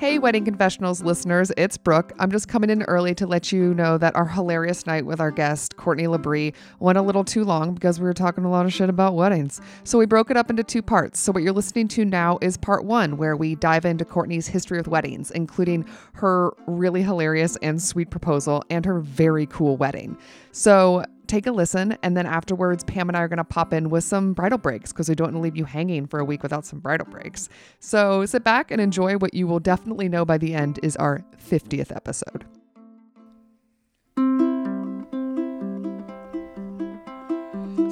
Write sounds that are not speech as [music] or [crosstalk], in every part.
Hey, Wedding Confessionals listeners, it's Brooke. I'm just coming in early to let you know that our hilarious night with our guest, Courtney Labrie, went a little too long because we were talking a lot of shit about weddings. So we broke it up into two parts. So what you're listening to now is part one, where we dive into Courtney's history with weddings, including her really hilarious and sweet proposal and her very cool wedding. So take a listen. And then afterwards, Pam and I are going to pop in with some bridal breaks because we don't want to leave you hanging for a week without some bridal breaks. So sit back and enjoy what you will definitely know by the end is our 50th episode.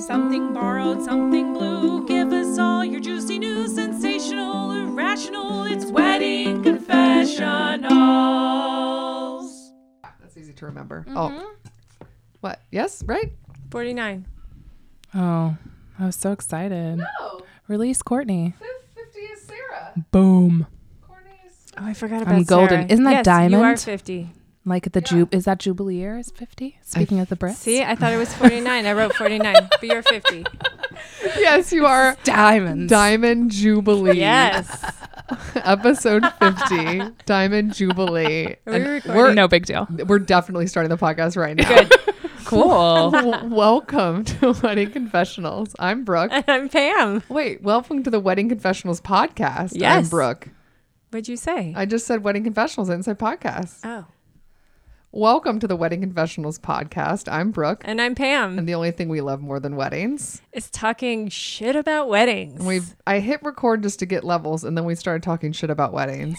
Something borrowed, something blue. Give us all your juicy news, sensational, irrational. It's wedding confessionals. That's easy to remember. Oh, mm-hmm. What? Yes, right? 49. Oh, I was so excited. No, Release Courtney. 50 is Sarah. Boom. Courtney's. Oh, I forgot about I'm golden. Sarah. Isn't that yes, You are diamond? 50. Like the ju is that Jubilee year is 50? Speaking of the Brits. See, I thought it was 49. I wrote 49, but you're 50. [laughs] Yes, you are. diamonds. Diamond Jubilee. Yes. [laughs] Episode 50. Diamond Jubilee. Are we we're, no big deal. we're definitely starting the podcast right now. Good. [laughs] Cool. [laughs] Welcome to [laughs] Wedding Confessionals. I'm Brooke. And [laughs] I'm Pam. Wait, welcome to the Wedding Confessionals podcast. I'm Yes. Brooke. What'd you say? I just said Wedding Confessionals. I didn't say podcast. oh. Welcome to the Wedding Confessionals podcast. I'm Brooke. And I'm Pam. And the only thing we love more than weddings. is talking shit about weddings. We've I hit record just to get levels and then we started talking shit about weddings.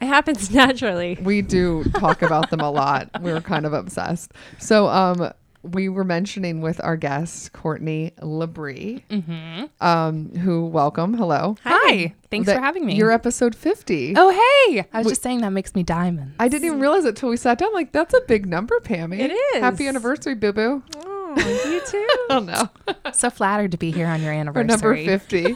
It happens [laughs] naturally. we do talk about them a lot. We were kind of obsessed. So um we were mentioning with our guest Courtney Labrie, um, who welcome, hello. Hi. Thanks That for having me. You're episode fifty. oh, hey. I was Wait. just saying that makes me diamond. I didn't even realize it till we sat down. Like that's a big number, Pammy. It is. Happy anniversary, boo boo. You too. [laughs] Oh no, so flattered to be here on your anniversary. number fifty. [laughs]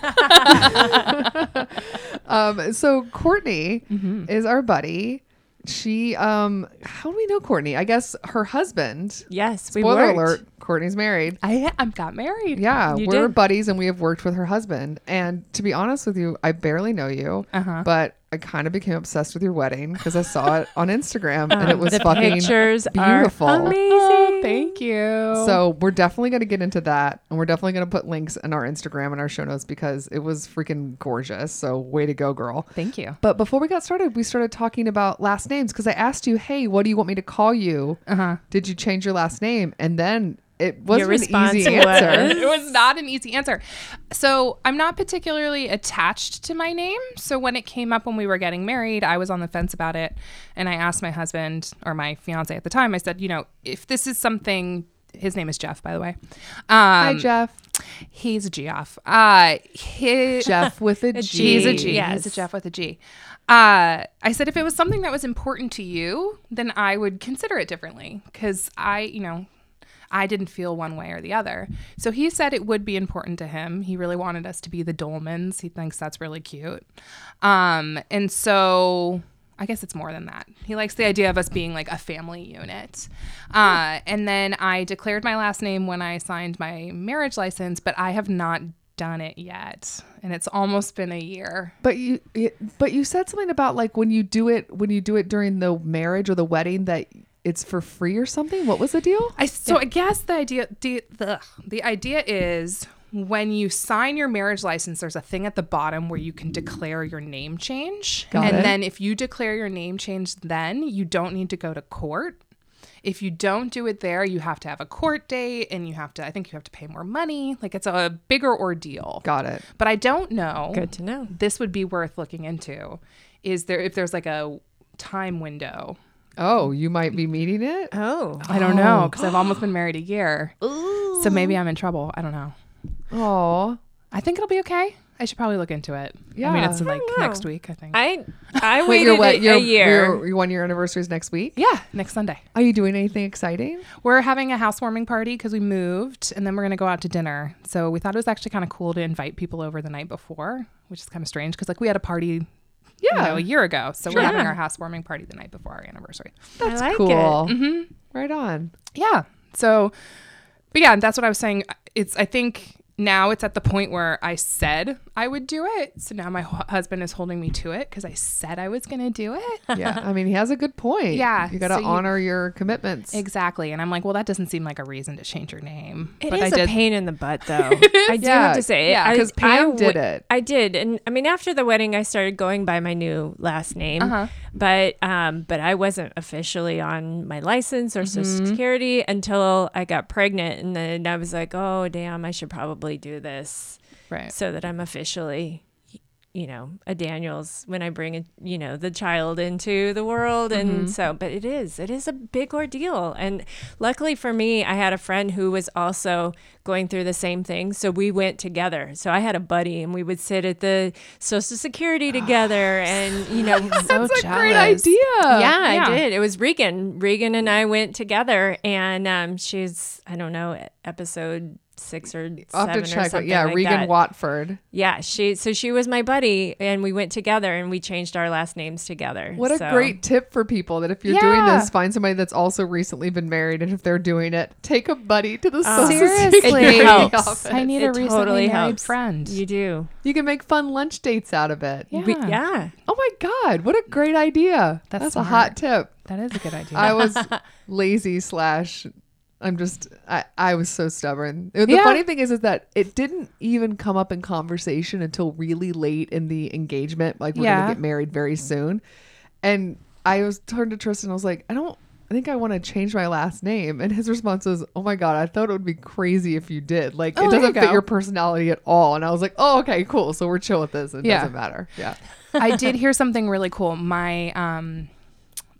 um, so Courtney Mm-hmm. is our buddy. She um, how do we know Courtney? I guess her husband. Yes, we Spoiler worked. alert: Courtney's married. I I got married. Yeah, You we're did. buddies and we have worked with her husband. And to be honest with you, I barely know you, Uh-huh. but I kind of became obsessed with your wedding because I saw it on Instagram and it was the fucking pictures beautiful. amazing. Thank you. So we're definitely going to get into that, and we're definitely going to put links in our Instagram and our show notes because it was freaking gorgeous. So way to go, girl! thank you. But before we got started, we started talking about last names because I asked you, "Hey, what do you want me to call you? Uh-huh. Did you change your last name?" And then it wasn't Your an easy was- answer. it was not an easy answer. So I'm not particularly attached to my name. So when it came up when we were getting married, I was on the fence about it. And I asked my husband or my fiance at the time, I said, you know, if this is something, his name is Jeff, by the way. Um, Hi, Jeff. He's a Geoff. Uh, his, [laughs] Jeff with a A [laughs] G. He's a G. Yes. He's a Jeff with a G. Uh, I said if it was something that was important to you, then I would consider it differently because I, you know, I didn't feel one way or the other. So he said it would be important to him. He really wanted us to be the Dolmans. He thinks that's really cute. Um, and so I guess it's more than that. He likes the idea of us being like a family unit. Uh, and then I declared my last name when I signed my marriage license, but I have not done it yet. And it's almost been a year. But you, but you said something about like when you do it when you do it during the marriage or the wedding that it's for free or something. What was the deal? I so I guess the idea the, the the idea is when you sign your marriage license, there's a thing at the bottom where you can declare your name change. Got and it. then if you declare your name change, then you don't need to go to court. If you don't do it there, you have to have a court date and you have to, I think you have to pay more money. Like it's a bigger ordeal. Got it. But I don't know. Good to know. This would be worth looking into. Is there, if there's like a time window? Oh, you might be meeting it. Oh. I don't know oh. because I've almost been married a year. So maybe I'm in trouble. I don't know. Oh, I think it'll be okay. I should probably look into it. Yeah, I mean, Yeah. it's in, like know. next week, I think. I I wait, waited your what? a, Your, a year. Your, your one year anniversary is next week. yeah, next Sunday. Are you doing anything exciting? We're having a housewarming party because we moved, and then we're gonna go out to dinner. So we thought it was actually kind of cool to invite people over the night before, which is kind of strange because like we had a party, Yeah, you know, a year ago. So Sure. we're having our housewarming party the night before our anniversary. that's I like cool. it. Mm-hmm. Right on. Yeah. So, but yeah, that's what I was saying. It's I think now it's at the point where I said I would do it. So now my hu- husband is holding me to it because I said I was going to do it. [laughs] Yeah. I mean, he has a good point. Yeah, You got to so you- honor your commitments. exactly. And I'm like, well, that doesn't seem like a reason to change your name. It is but I a did. pain in the butt, [laughs] though. I do Yeah, have to say, yeah, I- 'cause I Pam did it. I did, and I mean, after the wedding, I started going by my new last name. Uh-huh. But um, but I wasn't officially on my license or Mm-hmm. social security until I got pregnant, and then I was like, oh damn, I should probably do this Right. so that I'm officially. You know, a Daniels when I bring a, you know the child into the world, Mm-hmm. and so, but it is, it is a big ordeal. And luckily for me, I had a friend who was also going through the same thing, so we went together. So I had a buddy, and we would sit at the Social Security [gasps] together, and you know, [laughs] So That's a great idea. yeah, yeah. I did. It was Regan. Regan and I went together, and um, she's I don't know episode six or I'll have seven to or check, but something yeah, like Regan that. Watford. Yeah, she so she was my buddy, and we went together, and we changed our last names together. What a great tip for people that if you're doing Yeah. this, find somebody that's also recently been married, and if they're doing it, take a buddy to the Oh. Social Seriously. Security It helps. office. I need a It recently totally married helps. friend. You do. You can make fun lunch dates out of it. yeah. We- yeah. Oh my god, what a great idea! That's That's, a hot tip. That is a good idea. I was [laughs] lazy slash. I'm just I, I was so stubborn. The Yeah. funny thing is is that it didn't even come up in conversation until really late in the engagement. Like we're Yeah. gonna get married very soon. And I was turned to Tristan, I was like, I don't I think I want to change my last name. And his response was, Oh my god, I thought it would be crazy if you did. Like Oh, it doesn't fit your personality at all. And I was like, Oh, okay, cool. So we're chill with this. It Yeah. doesn't matter. Yeah. I did hear something really cool. My um,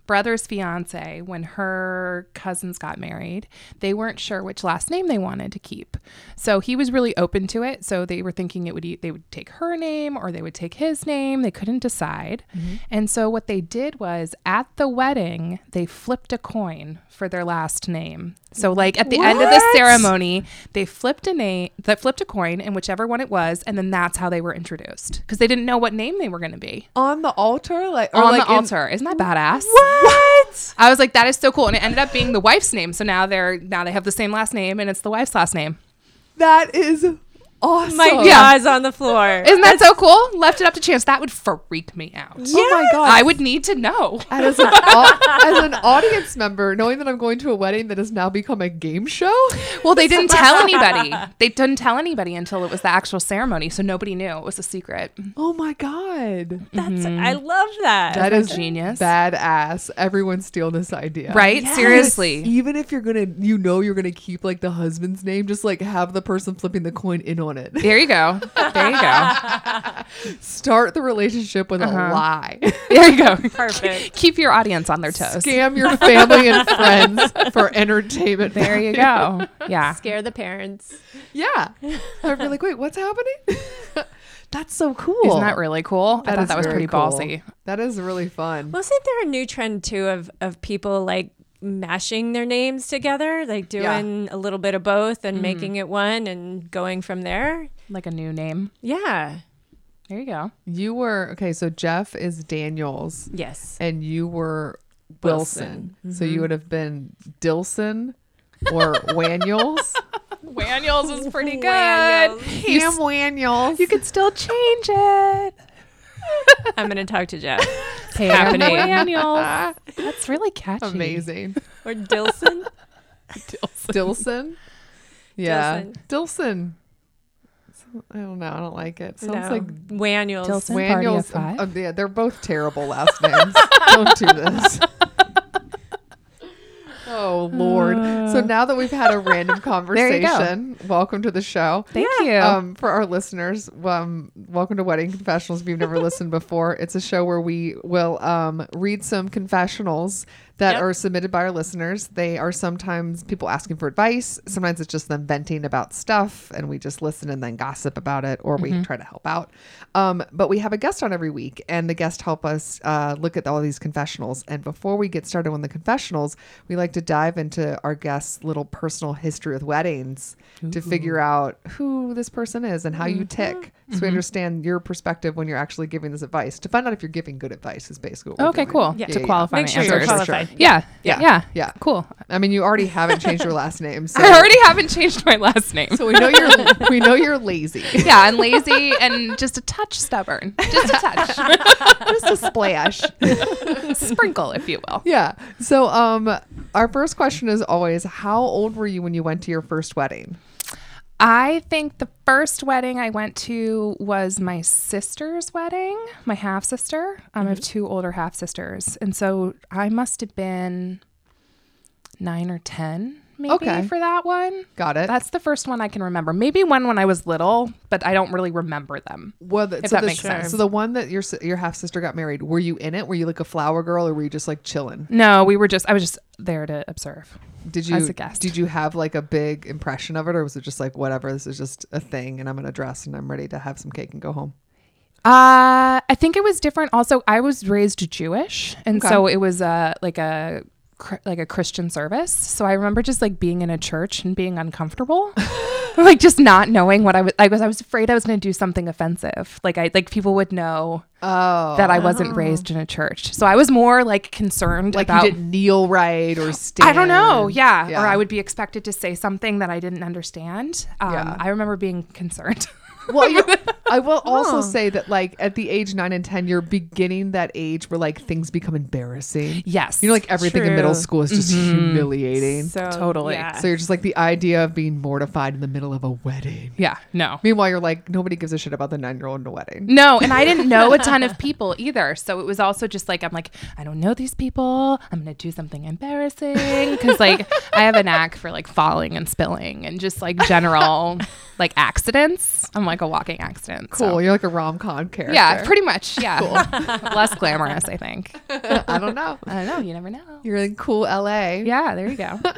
brother's fiance, when her cousins got married, they weren't sure which last name they wanted to keep. So he was really open to it. So they were thinking it would they would take her name or they would take his name. They couldn't decide. Mm-hmm. And so what they did was at the wedding, they flipped a coin for their last name. So like at the end of the ceremony, they flipped a name, that flipped a coin, and whichever one it was, and then that's how they were introduced because they didn't know what name they were going to be On the altar? Like or on like the in- altar. Isn't that badass? What? I was like, that is so cool, and it ended up being the wife's name. So now they're now they have the same last name, and it's the wife's last name. That is awesome. My Yeah. jaw's on the floor. Isn't that so cool? Left it up to chance. That would freak me out. Oh my god. I would need to know. And as an, [laughs] au- as an audience member, knowing that I'm going to a wedding that has now become a game show, Well, they didn't tell [laughs] anybody. They didn't tell anybody until it was the actual ceremony, so nobody knew it was a secret. oh my god, That's mm-hmm. I love that. that that is genius? badass. Everyone steal this idea, Right? Yes. Seriously. Even if you're gonna, you know, you're gonna keep like the husband's name, just like have the person flipping the coin in on it. There you go. There you go. [laughs] Start the relationship with Uh-huh. a lie. [laughs] There you go. Perfect. Keep your audience on their toes. Scam your family and friends for entertainment. There you go. Yeah. Scare the parents. Yeah. I'd be like, wait, what's happening? [laughs] That's so cool. Isn't that really cool? I thought that was pretty cool. ballsy. That is really fun. Wasn't there a new trend too of of people like mashing their names together, like Yeah. doing a little bit of both and mm-hmm. making it one and going from there? Like a new name. Yeah. There you go. You were okay. So Jeff is Daniels, Yes. and you were Wilson. Wilson. So you mm-hmm. would have been Dilson or [laughs] Waniels. Waniels is pretty [laughs] good. Waniels. You, Cam Waniels. you could still change it. [laughs] I'm gonna talk to Jeff. [laughs] Pam happening. Waniels. [laughs] That's really catchy. amazing. Or Dilson. Dilson. Yeah, Dilson. Dilson. I don't know. I don't like it. Sounds no. like Waniels. Dilson. Party of Waniels. five? um, yeah, they're both terrible last names. don't do this. Oh Lord! so now that we've had a random [laughs] There you go. conversation, welcome to the show. Thank you. Um, for our listeners, um, welcome to Wedding Confessionals. If you've never listened before, it's a show where we will um, read some confessionals that Yep. are submitted by our listeners. They are sometimes people asking for advice. Sometimes it's just them venting about stuff, and we just listen and then gossip about it, or we try to help out. Um, but we have a guest on every week, and the guest help us uh, look at all these confessionals. And before we get started on the confessionals, we like to dive into our guest's little personal history with weddings to figure out who this person is and how you tick. So we understand your perspective when you're actually giving this advice. To find out if you're giving good advice is basically what we're Okay, doing. cool. Yeah. To Yeah, yeah. qualify Make sure you're answers. Sure, sure. qualified. Yeah, Yeah. yeah, Yeah. Cool. I mean, you already haven't changed your last name. [laughs] So, I already haven't changed my last name. so we know you're [laughs] we know you're lazy. yeah, I'm lazy and just a touch stubborn. Just a touch. [laughs] Just a splash. Sprinkle, if you will. Yeah. So um our first question is always how old were you when you went to your first wedding? I think the first wedding I went to was my sister's wedding, my half sister. Um, I have two older half sisters. And so I must have been nine or 10 maybe Okay. for that one. Got it. That's the first one I can remember. Maybe one when I was little, but I don't really remember them. well, the, if so that the, makes sense. So the one that your your half sister got married, were you in it? Were you like a flower girl, or were you just like chilling? No, we were just, I was just there to observe. Did you As a guest. did you have like a big impression of it, or was it just like whatever? This is just a thing, and I'm gonna dress and I'm ready to have some cake and go home. Uh, I think it was different. Also, I was raised Jewish, and Okay. so it was uh, like a like a Christian service. So I remember just like being in a church and being uncomfortable, [laughs] like just not knowing what I was. I was I was afraid I was going to do something offensive. Like I like people would know Oh, that I wasn't raised in a church. So I was more like concerned like about. you didn't kneel right or stand. I don't know. Yeah. Yeah. Or I would be expected to say something that I didn't understand. Um, Yeah. I remember being concerned. [laughs] Well, you, I will [laughs] also say that, like, at the age nine and 10, you're beginning that age where, like, things become embarrassing. yes. You know, like, everything in middle True. school is just mm-hmm. humiliating. So, So Totally. Yeah. you're just like the idea of being mortified in the middle of a wedding. yeah. No. Meanwhile, you're like, nobody gives a shit about the nine year old in a wedding. No, and I didn't know a ton [laughs] of people either. So it was also just like, I'm like, I don't know these people. I'm going to do something embarrassing. Cause like I have a knack for like falling and spilling and just like general [laughs] like accidents. I'm like a walking accident. Cool. so- You're like a rom com character. Yeah, pretty much. [laughs] Yeah. Cool. [laughs] Less glamorous, I think. I don't know. I don't know. You never know. You're in cool LA. Yeah, there you go. [laughs]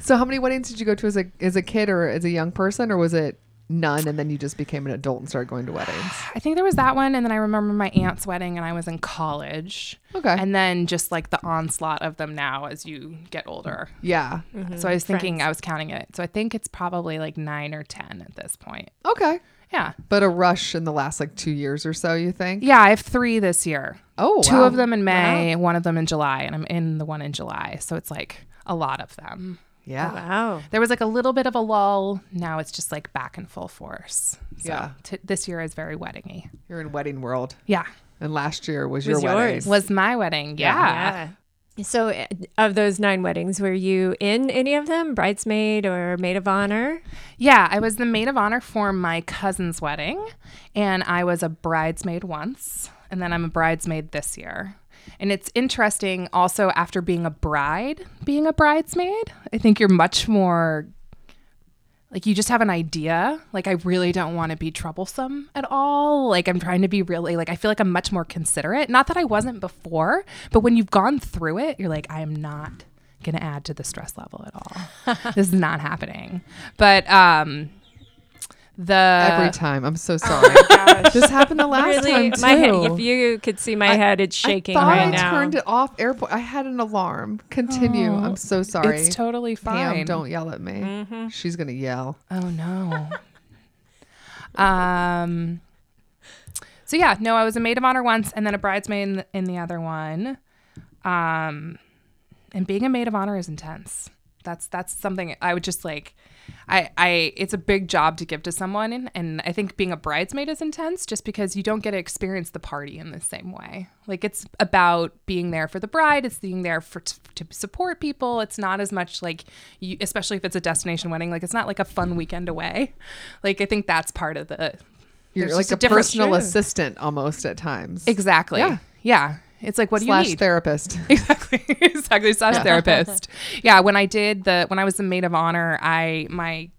So, how many weddings did you go to as a, as a kid or as a young person, or was it none and then you just became an adult and started going to weddings? [sighs] I think there was that one. And then I remember my aunt's wedding and I was in college. Okay. And then just like the onslaught of them now as you get older. yeah. Mm-hmm. So I was thinking, Friends. I was counting it. So I think it's probably like nine or 10 at this point. Okay. Yeah. But a rush in the last like two years or so, you think? Yeah, I have three this year. Oh, Two wow. of them in May, one of them in July, and I'm in the one in July. So it's like a lot of them. Mm. Yeah. Wow. There was like a little bit of a lull. Now it's just like back in full force. So Yeah. t- this year is very weddingy. You're in wedding world. Yeah. And last year was, Was your wedding. Was my wedding. Yeah. Yeah. So, uh, of those nine weddings, were you in any of them, bridesmaid or maid of honor? Yeah, I was the maid of honor for my cousin's wedding, and I was a bridesmaid once, and then I'm a bridesmaid this year. And it's interesting also after being a bride, being a bridesmaid, I think you're much more like you just have an idea. Like, I really don't want to be troublesome at all. Like, I'm trying to be really, like, I feel like I'm much more considerate. Not that I wasn't before, but when you've gone through it, you're like, I am not going to add to the stress level at all. [laughs] this is not happening. But, um, the Every time. I'm so [laughs] sorry. this happened the last really, time too. my head, if you could see my head, it's shaking I right I now. turned it off airport. I had an alarm. Continue. I'm so sorry. it's totally fine. Pam, don't yell at me. She's gonna yell. Oh no. um. So yeah, no, I was a maid of honor once, and then a bridesmaid in the, in the other one. Um, and being a maid of honor is intense. That's that's something I would just like. I I it's a big job to give to someone, and, I think being a bridesmaid is intense just because you don't get to experience the party in the same way. Like it's about being there for the bride. It's being there for to support people. It's not as much like you, especially if it's a destination wedding. Like it's not like a fun weekend away. Like I think that's part of the. You're like a, different- personal assistant almost at times. Exactly. Yeah. Yeah. It's like what Slash do you need? Slash therapist. [laughs] exactly [laughs] exactly slash therapist yeah when i did the when i was the maid of honor i my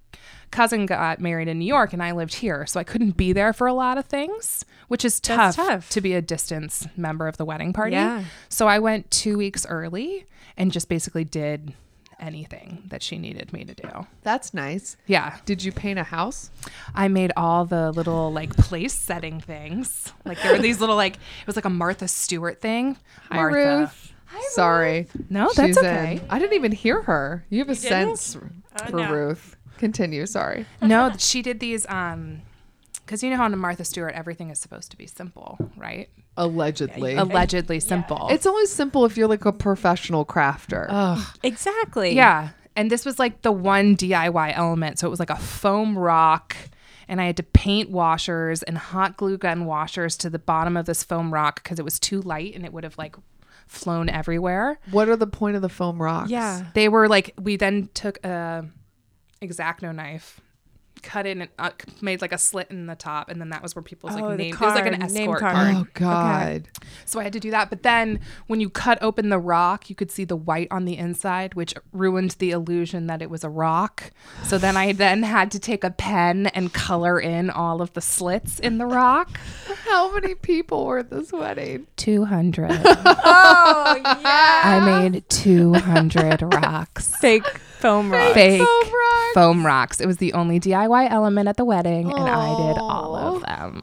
cousin got married in new york and i lived here so i couldn't be there for a lot of things which is tough, tough. to be a distance member of the wedding party Yeah. so i went two weeks early and just basically did anything that she needed me to do That's nice. yeah Did you paint a house? I made all the little like place setting things. Like there were these little like it was like a Martha Stewart thing. Hi, Martha. Ruth. Sorry. No, that's She's okay. in. I didn't even hear her. You have a didn't? sense Oh, for no. Ruth. Continue. Sorry. no, she did these um because you know how on Martha Stewart everything is supposed to be simple, right? Allegedly. Allegedly simple. It's only simple if you're like a professional crafter. Ugh. Exactly. Yeah. And this was like the one DIY element. So it was like a foam rock. And I had to paint washers and hot glue gun washers to the bottom of this foam rock because it was too light and it would have like flown everywhere. what are the point of the foam rocks? Yeah. They were like, we then took a exacto knife, cut in and uh, made like a slit in the top. And then that was where people's Oh, like the name, it was like an card, name escort card. card. Oh God. So I had to do that. But then when you cut open the rock, you could see the white on the inside, which ruined the illusion that it was a rock. So then I then had to take a pen and color in all of the slits in the rock. [laughs] How many people were at this wedding? 200. [laughs] Oh yeah. I made 200 rocks. Fake foam rock. Fake Foam rocks. foam rocks. It was the only DIY element at the wedding, and I did all of them.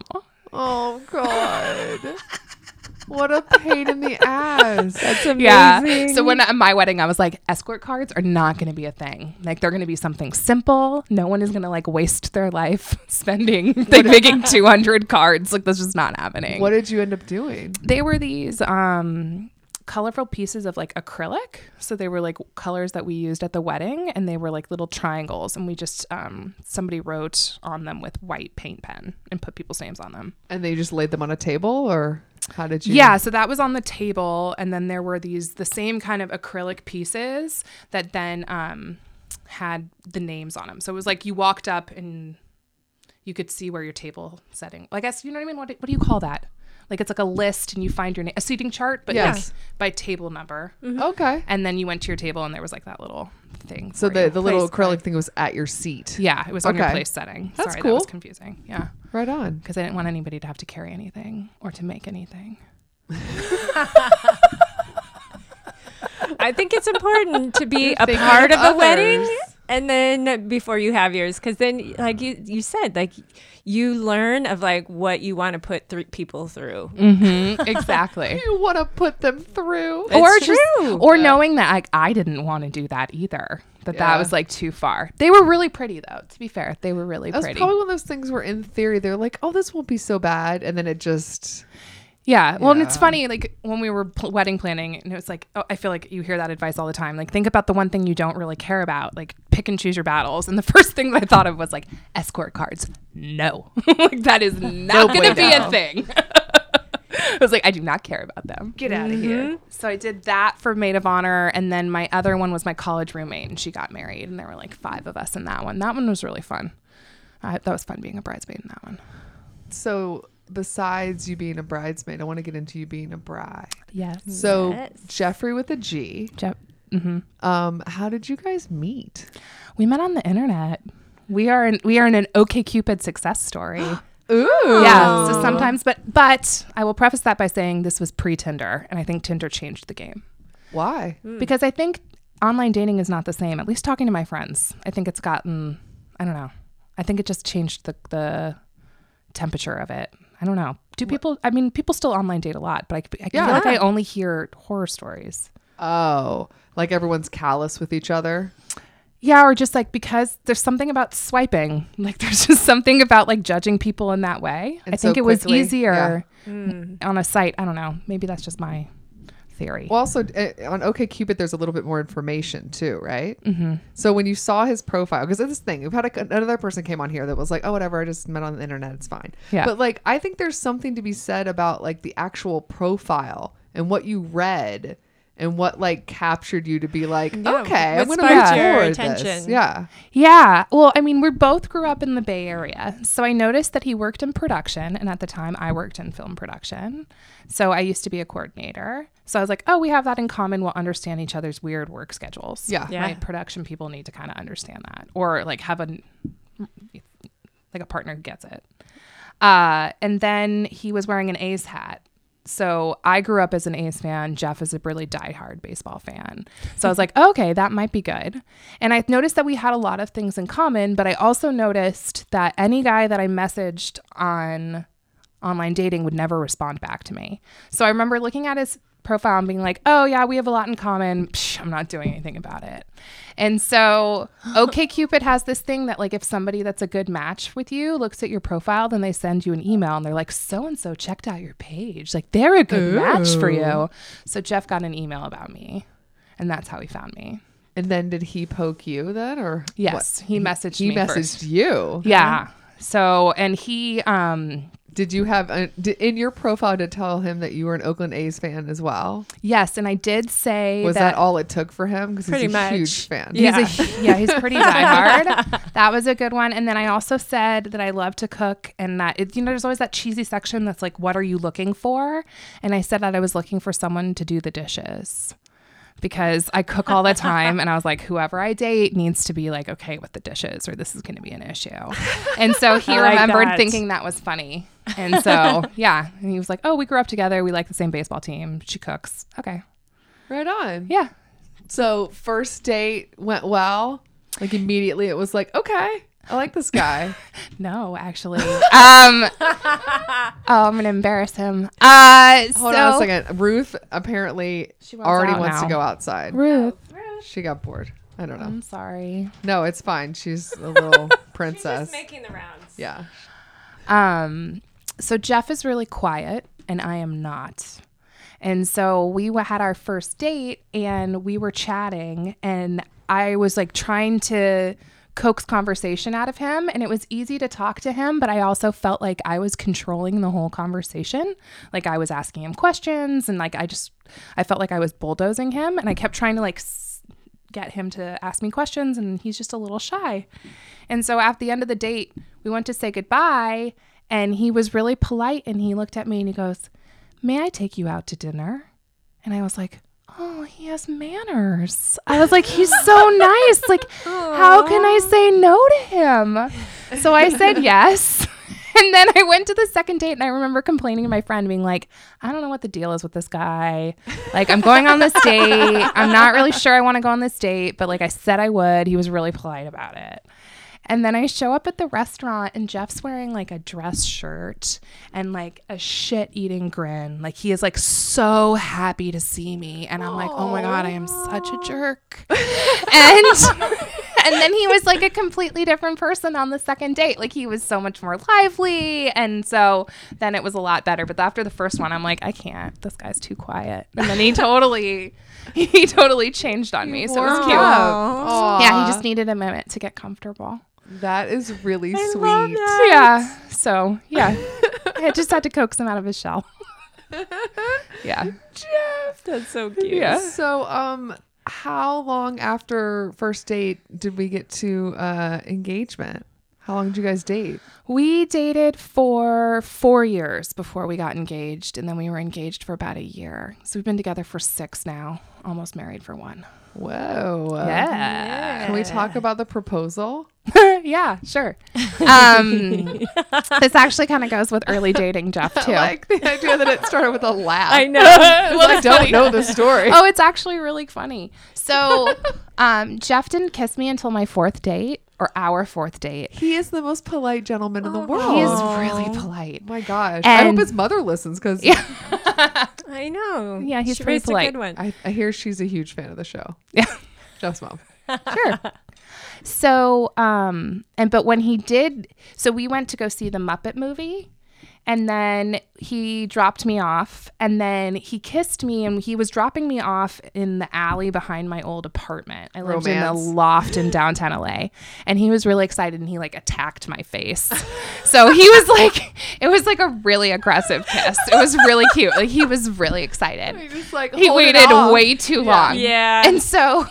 Oh God. [laughs] what a pain in the ass. That's amazing. Yeah. So when at my wedding, I was like, escort cards are not going to be a thing. Like they're going to be something simple. No one is going to like waste their life [laughs] spending [laughs] like making 200 cards. Like that's just not happening. What did you end up doing? They were these um colorful pieces of like acrylic. So they were like colors that we used at the wedding and they were like little triangles and we just um somebody wrote on them with white paint pen and put people's names on them. And they just laid them on a table, or how did you? Yeah, so that was on the table, and then there were these the same kind of acrylic pieces that then um, had the names on them. So it was like you walked up and you could see where your table setting. I guess you know what I mean. What, what do you call that? Like it's like a list, and you find your name, a seating chart, but Yes. like by table number. Mm-hmm. Okay. And then you went to your table, and there was like that little thing. So the you. the little Place acrylic thing was at your seat. yeah, it was on your place setting. That's Sorry, cool. that was confusing. Yeah, Right on. because I didn't want anybody to have to carry anything or to make anything. [laughs] I think it's important to be a part of of a wedding others. And then before you have yours because then like you you said like you learn of like what you want to put three people through. Mm-hmm, [laughs] exactly. You want to put them through. It's or just true. or knowing that like I didn't want to do that either. That Yeah. that was like too far. They were really pretty though. To be fair, they were really That was pretty. probably one of those things where, in theory, they're like, "Oh, this won't be so bad," and then it just yeah. Well, and it's funny like when we were pl- wedding planning, and it was like, oh, I feel like you hear that advice all the time. Like think about the one thing you don't really care about. Like pick and choose your battles. And the [laughs] first thing that I thought of was like escort cards. No, [laughs] like that is not going to be a thing. [laughs] I was like, I do not care about them. Get out of here. So I did that for maid of honor, and then my other one was my college roommate, and she got married, and there were like five of us in that one. That one was really fun. Uh, that was fun being a bridesmaid in that one. so. Besides you being a bridesmaid, I want to get into you being a bride. Yes. So Yes. Jeffrey with a G. Jeff, hmm Um, how did you guys meet? we met on the internet. We are in, we are in an OKCupid success story. [gasps] Ooh, yeah. So sometimes, but but I will preface that by saying this was pre Tinder, and I think Tinder changed the game. Why? because I think online dating is not the same. At least talking to my friends, I think it's gotten. I don't know. I think it just changed the the temperature of it. I don't know. Do people? I mean, people still online date a lot, but I, I Yeah. feel like I only hear horror stories. Oh, like everyone's callous with each other. Yeah, or just like because there's something about swiping. [laughs] Like there's just something about like judging people in that way. And I think so it was quickly, easier mm. on a site. I don't know. Maybe that's just my theory. Well, also uh, on OKCupid, there's a little bit more information too, right? Mm-hmm. So when you saw his profile, because this thing, we've had a, another person came on here that was like, "Oh, whatever, I just met on the internet, it's fine." Yeah. But like, I think there's something to be said about like the actual profile and what you read and what like captured you to be like, Yeah, okay, I'm what gonna move sparked your toward this. Yeah. Yeah. Well, I mean, we both grew up in the Bay Area. So I noticed that he worked in production. And at the time, I worked in film production. So I used to be a coordinator. So I was like, oh, we have that in common. We'll understand each other's weird work schedules. Yeah. Yeah. Right. Production people need to kind of understand that or like have a, like a partner who gets it. Uh, and then he was wearing an A's hat. So I grew up as an A's fan. Jeff is a really diehard baseball fan. So I was [laughs] like, okay, that might be good. And I noticed that we had a lot of things in common, but I also noticed that any guy that I messaged on online dating would never respond back to me. So I remember looking at his profile and being like, "Oh yeah, we have a lot in common." Psh, I'm not doing anything about it. And so, [gasps] OKCupid has this thing that like if somebody that's a good match with you looks at your profile, then they send you an email and they're like, "So and so checked out your page. Like they're a good match for you." So Jeff got an email about me, and that's how he found me. And then did he poke you then, or Yes, what? he messaged He me messaged first. you. Yeah. So, and he um Did you have a, did, in your profile to tell him that you were an Oakland A's fan as well? yes, and I did say Was that, all it took for him? Because he's a much. huge fan. Yeah. He's a, yeah, he's pretty diehard. [laughs] that was a good one. And then I also said that I love to cook and that, it, you know, there's always that cheesy section that's like, what are you looking for? And I said that I was looking for someone to do the dishes because I cook all the time. and I was like, whoever I date needs to be like, okay with the dishes or this is going to be an issue. And so he [laughs] like remembered that. thinking that was funny. And so, [laughs] yeah. And he was like, oh, we grew up together. We like the same baseball team. She cooks. Okay. Right on. Yeah. So first date went well. Like immediately it was like, okay, I like this guy. [laughs] No, actually. [laughs] um, oh, I'm gonna embarrass him. Uh, Hold so, on a second. Ruth apparently wants already out wants to go outside. Ruth. She got bored. I don't know. I'm sorry. No, it's fine. She's a little [laughs] princess. making the rounds. Yeah. Um, so Jeff is really quiet, and I am not. And so we had our first date, and we were chatting, and I was like trying to coax conversation out of him, and it was easy to talk to him, but I also felt like I was controlling the whole conversation. Like I was asking him questions, and like I just I felt like I was bulldozing him, and I kept trying to like. s- get him to ask me questions and he's just a little shy. And so at the end of the date, we went to say goodbye and he was really polite and he looked at me and he goes, "May I take you out to dinner?" And I was like, "Oh, he has manners." I was like, "He's so [laughs] nice. Like how can I say no to him?" So I said [laughs] yes. [laughs] And then I went to the second date and I remember complaining to my friend being like, I don't know what the deal is with this guy. Like I'm going on this date. I'm not really sure I want to go on this date, but like I said I would. He was really polite about it. And then I show up at the restaurant and Jeff's wearing like a dress shirt and like a shit eating grin. Like he is like so happy to see me. And I'm like, oh my God, I am such a jerk. and [laughs] and then he was like a completely different person on the second date. Like he was so much more lively. And so then it was a lot better. But after the first one, I'm like, I can't. This guy's too quiet. And then he totally [laughs] he totally changed on me. So it was cute. Aw. Yeah, he just needed a minute to get comfortable. That is really sweet. Yeah. So yeah, [laughs] I just had to coax him out of his shell. [laughs] yeah. Jeff, That's so cute. Yeah. So, um, how long after first date did we get to uh engagement? How long did you guys date? We dated for four years before we got engaged, and then we were engaged for about a year. So we've been together for six now, almost married for one. Whoa. Yeah. Can we talk about the proposal? [laughs] yeah, sure. Um, [laughs] this actually kind of goes with early dating, Jeff, [laughs] too. I like the idea that it started with a laugh. I know. I don't know the story. oh, it's actually really funny. So, um, Jeff didn't kiss me until my fourth date or our fourth date. He is the most polite gentleman in the world. He is Oh really polite. my gosh. I hope his mother listens because [laughs] I know. Yeah, he's she pretty polite. a good one. I, I hear she's a huge fan of the show. Yeah. [laughs] Jeff's mom. sure. So, um, and but when he did, so we went to go see the Muppet movie, and then he dropped me off, and then he kissed me, and he was dropping me off in the alley behind my old apartment. I lived in a loft in downtown LA, and he was really excited, and he like attacked my face. so he was [laughs] like, it was like a really aggressive kiss. It was really cute. Like he was really excited He just like he waited way too long. Yeah. And so,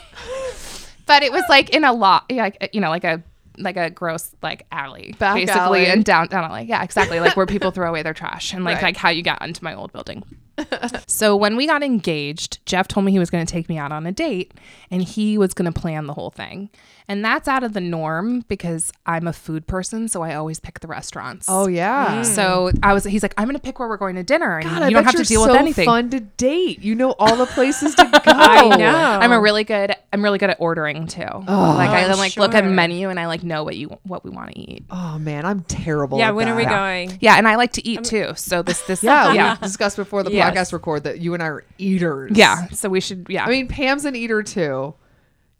but it was like in a lot, like you know, like a like a gross like alley, Back basically alley. in downtown LA. Yeah, exactly. Like where people throw away their trash and like [laughs] Right. like how you got into my old building. [laughs] so when we got engaged, Jeff told me he was going to take me out on a date and he was going to plan the whole thing. And that's out of the norm because I'm a food person, so I always pick the restaurants. Oh yeah. Mm. So I was he's like, I'm gonna pick where we're going to dinner and God, I you don't have to deal so with anything. Fun to date. You know all the places to [laughs] go. I know. I'm a really good. I'm really good at ordering too. Oh, like I like look at sure. menu and I like know what you what we want to eat. Oh man, I'm terrible. yeah, at when are we that. going? Yeah, and I like to eat too. So this this Yeah, yeah we discussed before the Yeah. Yes. podcast record that you and I are eaters. Yeah. So we should. Yeah. I mean, Pam's an eater too.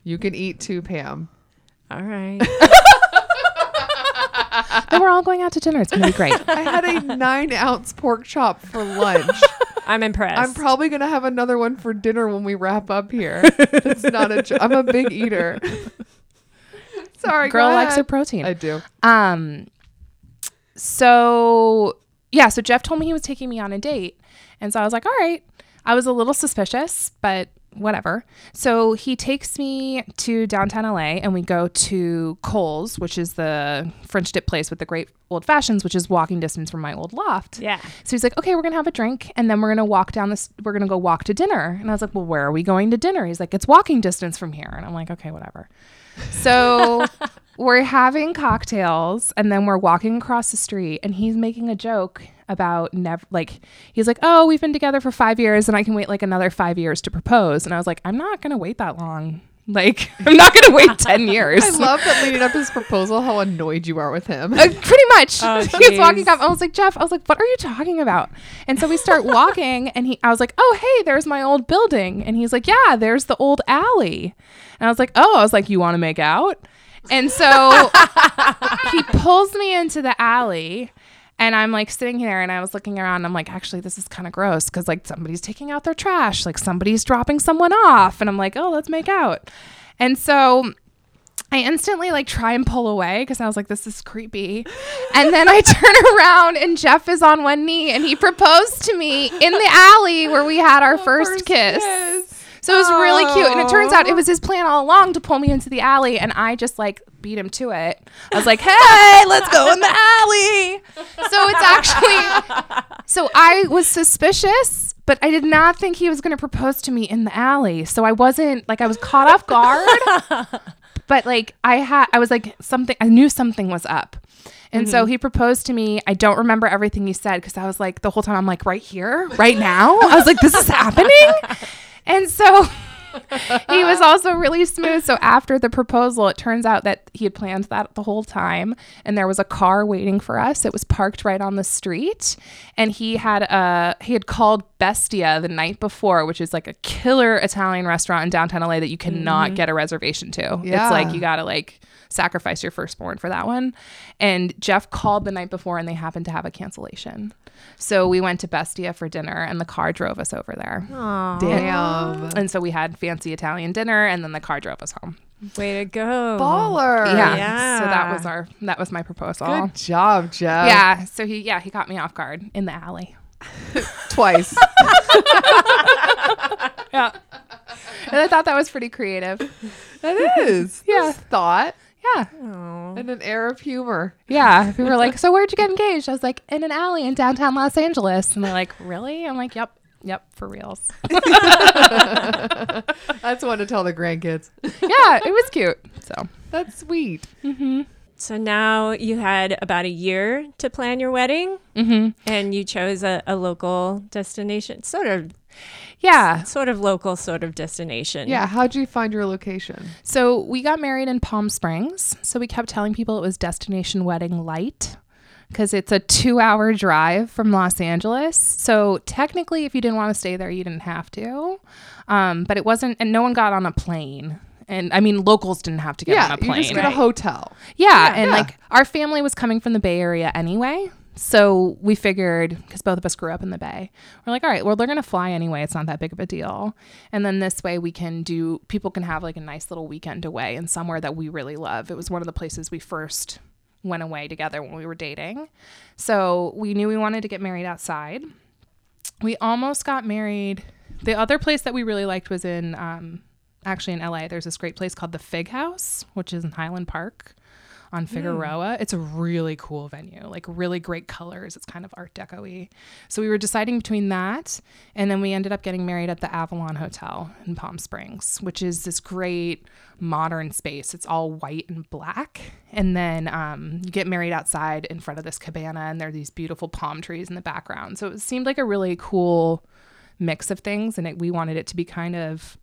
You can eat too, Pam. All right. [laughs] then we're all going out to dinner. It's gonna be great. I had a nine ounce pork chop for lunch. [laughs] I'm impressed. I'm probably gonna have another one for dinner when we wrap up here. [laughs] It's not a. Jo- I'm a big eater. Sorry, Girl go likes her protein. I do. Um, so yeah, so Jeff told me he was taking me on a date, and so I was like, all right. I was a little suspicious, but whatever. So he takes me to downtown LA, and we go to Cole's, which is the French dip place with the great old fashions, which is walking distance from my old loft. Yeah. So he's like, okay, we're gonna have a drink, and then we're gonna walk down this. We're gonna go walk to dinner. And I was like, well, where are we going to dinner? He's like, it's walking distance from here. And I'm like, okay, whatever. So [laughs] we're having cocktails, and then we're walking across the street, and he's making a joke about never like he's like, oh, we've been together for five years, and I can wait like another five years to propose. And I was like, I'm not gonna wait that long. Like, [laughs] I'm not gonna wait ten [laughs] years. I love that leading up to his proposal. How annoyed you are with him. Uh, pretty much. Oh, [laughs] he was walking jeez. up. I was like, Jeff, I was like, what are you talking about? And so we start walking, and he, I was like, oh, hey, there's my old building. And he's like, yeah, there's the old alley. And I was like, oh, I was like, you want to make out? And so [laughs] he pulls me into the alley. And I'm like sitting here and I was looking around. And I'm like, actually, this is kind of gross because like somebody's taking out their trash, like somebody's dropping someone off. And I'm like, oh, let's make out. And so I instantly like try and pull away because I was like, this is creepy. And then I [laughs] turn around and Jeff is on one knee and he proposed to me in the alley where we had our [laughs] first, kiss. So it was really cute. And it turns out it was his plan all along to pull me into the alley and I just like beat him to it. I was like, hey, let's go in the alley. So it's actually, [laughs] so I was suspicious, but I did not think he was going to propose to me in the alley. So I wasn't like, I was caught off guard [laughs] but like I had I was like something I knew something was up. And so mm-hmm. he proposed to me. I don't remember everything he said because I was like the whole time I'm like right here, right now. I was like this is happening. [laughs] And so [laughs] he was also really smooth. So after the proposal, it turns out that he had planned that the whole time, and there was a car waiting for us. It was parked right on the street, and he had a he had called Bestia the night before, which is like a killer Italian restaurant in downtown LA that you cannot mm-hmm. get a reservation to. Yeah. It's like you gotta like sacrifice your firstborn for that one. And Jeff called the night before, and they happened to have a cancellation. So we went to Bestia for dinner, and the car drove us over there. Aww. Damn. And so we had fancy Italian dinner, and then the car drove us home. Way to go. Baller. Yeah. Yeah. So that was our that was my proposal. Good job, Jeff. Yeah. So he yeah he caught me off guard in the alley. [laughs] Twice. [laughs] Yeah. and I thought that was pretty creative. that is. Yeah. Thought Yeah. Oh. and an air of humor. Yeah. People were like, so where'd you get engaged? I was like, in an alley in downtown Los Angeles. And they're like, really? I'm like, yep. Yep, for reals. [laughs] [laughs] That's one to tell the grandkids. yeah, it was cute. So That's sweet. Mm-hmm. So now you had about a year to plan your wedding, mm-hmm. and you chose a, a local destination, sort of, yeah. sort of local, sort of destination. Yeah. How'd you find your location? So we got married in Palm Springs. So we kept telling people it was Destination Wedding Light because it's a two hour drive from Los Angeles. So technically, if you didn't want to stay there, you didn't have to. Um, but it wasn't, and no one got on a plane. And I mean, locals didn't have to get yeah. on a plane. You just get a hotel. Yeah, and Yeah. like our family was coming from the Bay Area anyway. So we figured, because both of us grew up in the Bay, we're like, all right, well, they're going to fly anyway. It's not that big of a deal. And then this way we can do, people can have like a nice little weekend away in somewhere that we really love. It was one of the places we first went away together when we were dating. So we knew we wanted to get married outside. We almost got married. The other place that we really liked was in, um, actually in LA. There's this great place called the Fig House, which is in Highland Park on Figueroa. It's a really cool venue, like really great colors. It's kind of Art Deco y. So we were deciding between that, and then we ended up getting married at the Avalon Hotel in Palm Springs, which is this great modern space. It's all white and black. And then um, you get married outside in front of this cabana, and there are these beautiful palm trees in the background. So it seemed like a really cool mix of things, and it, we wanted it to be kind of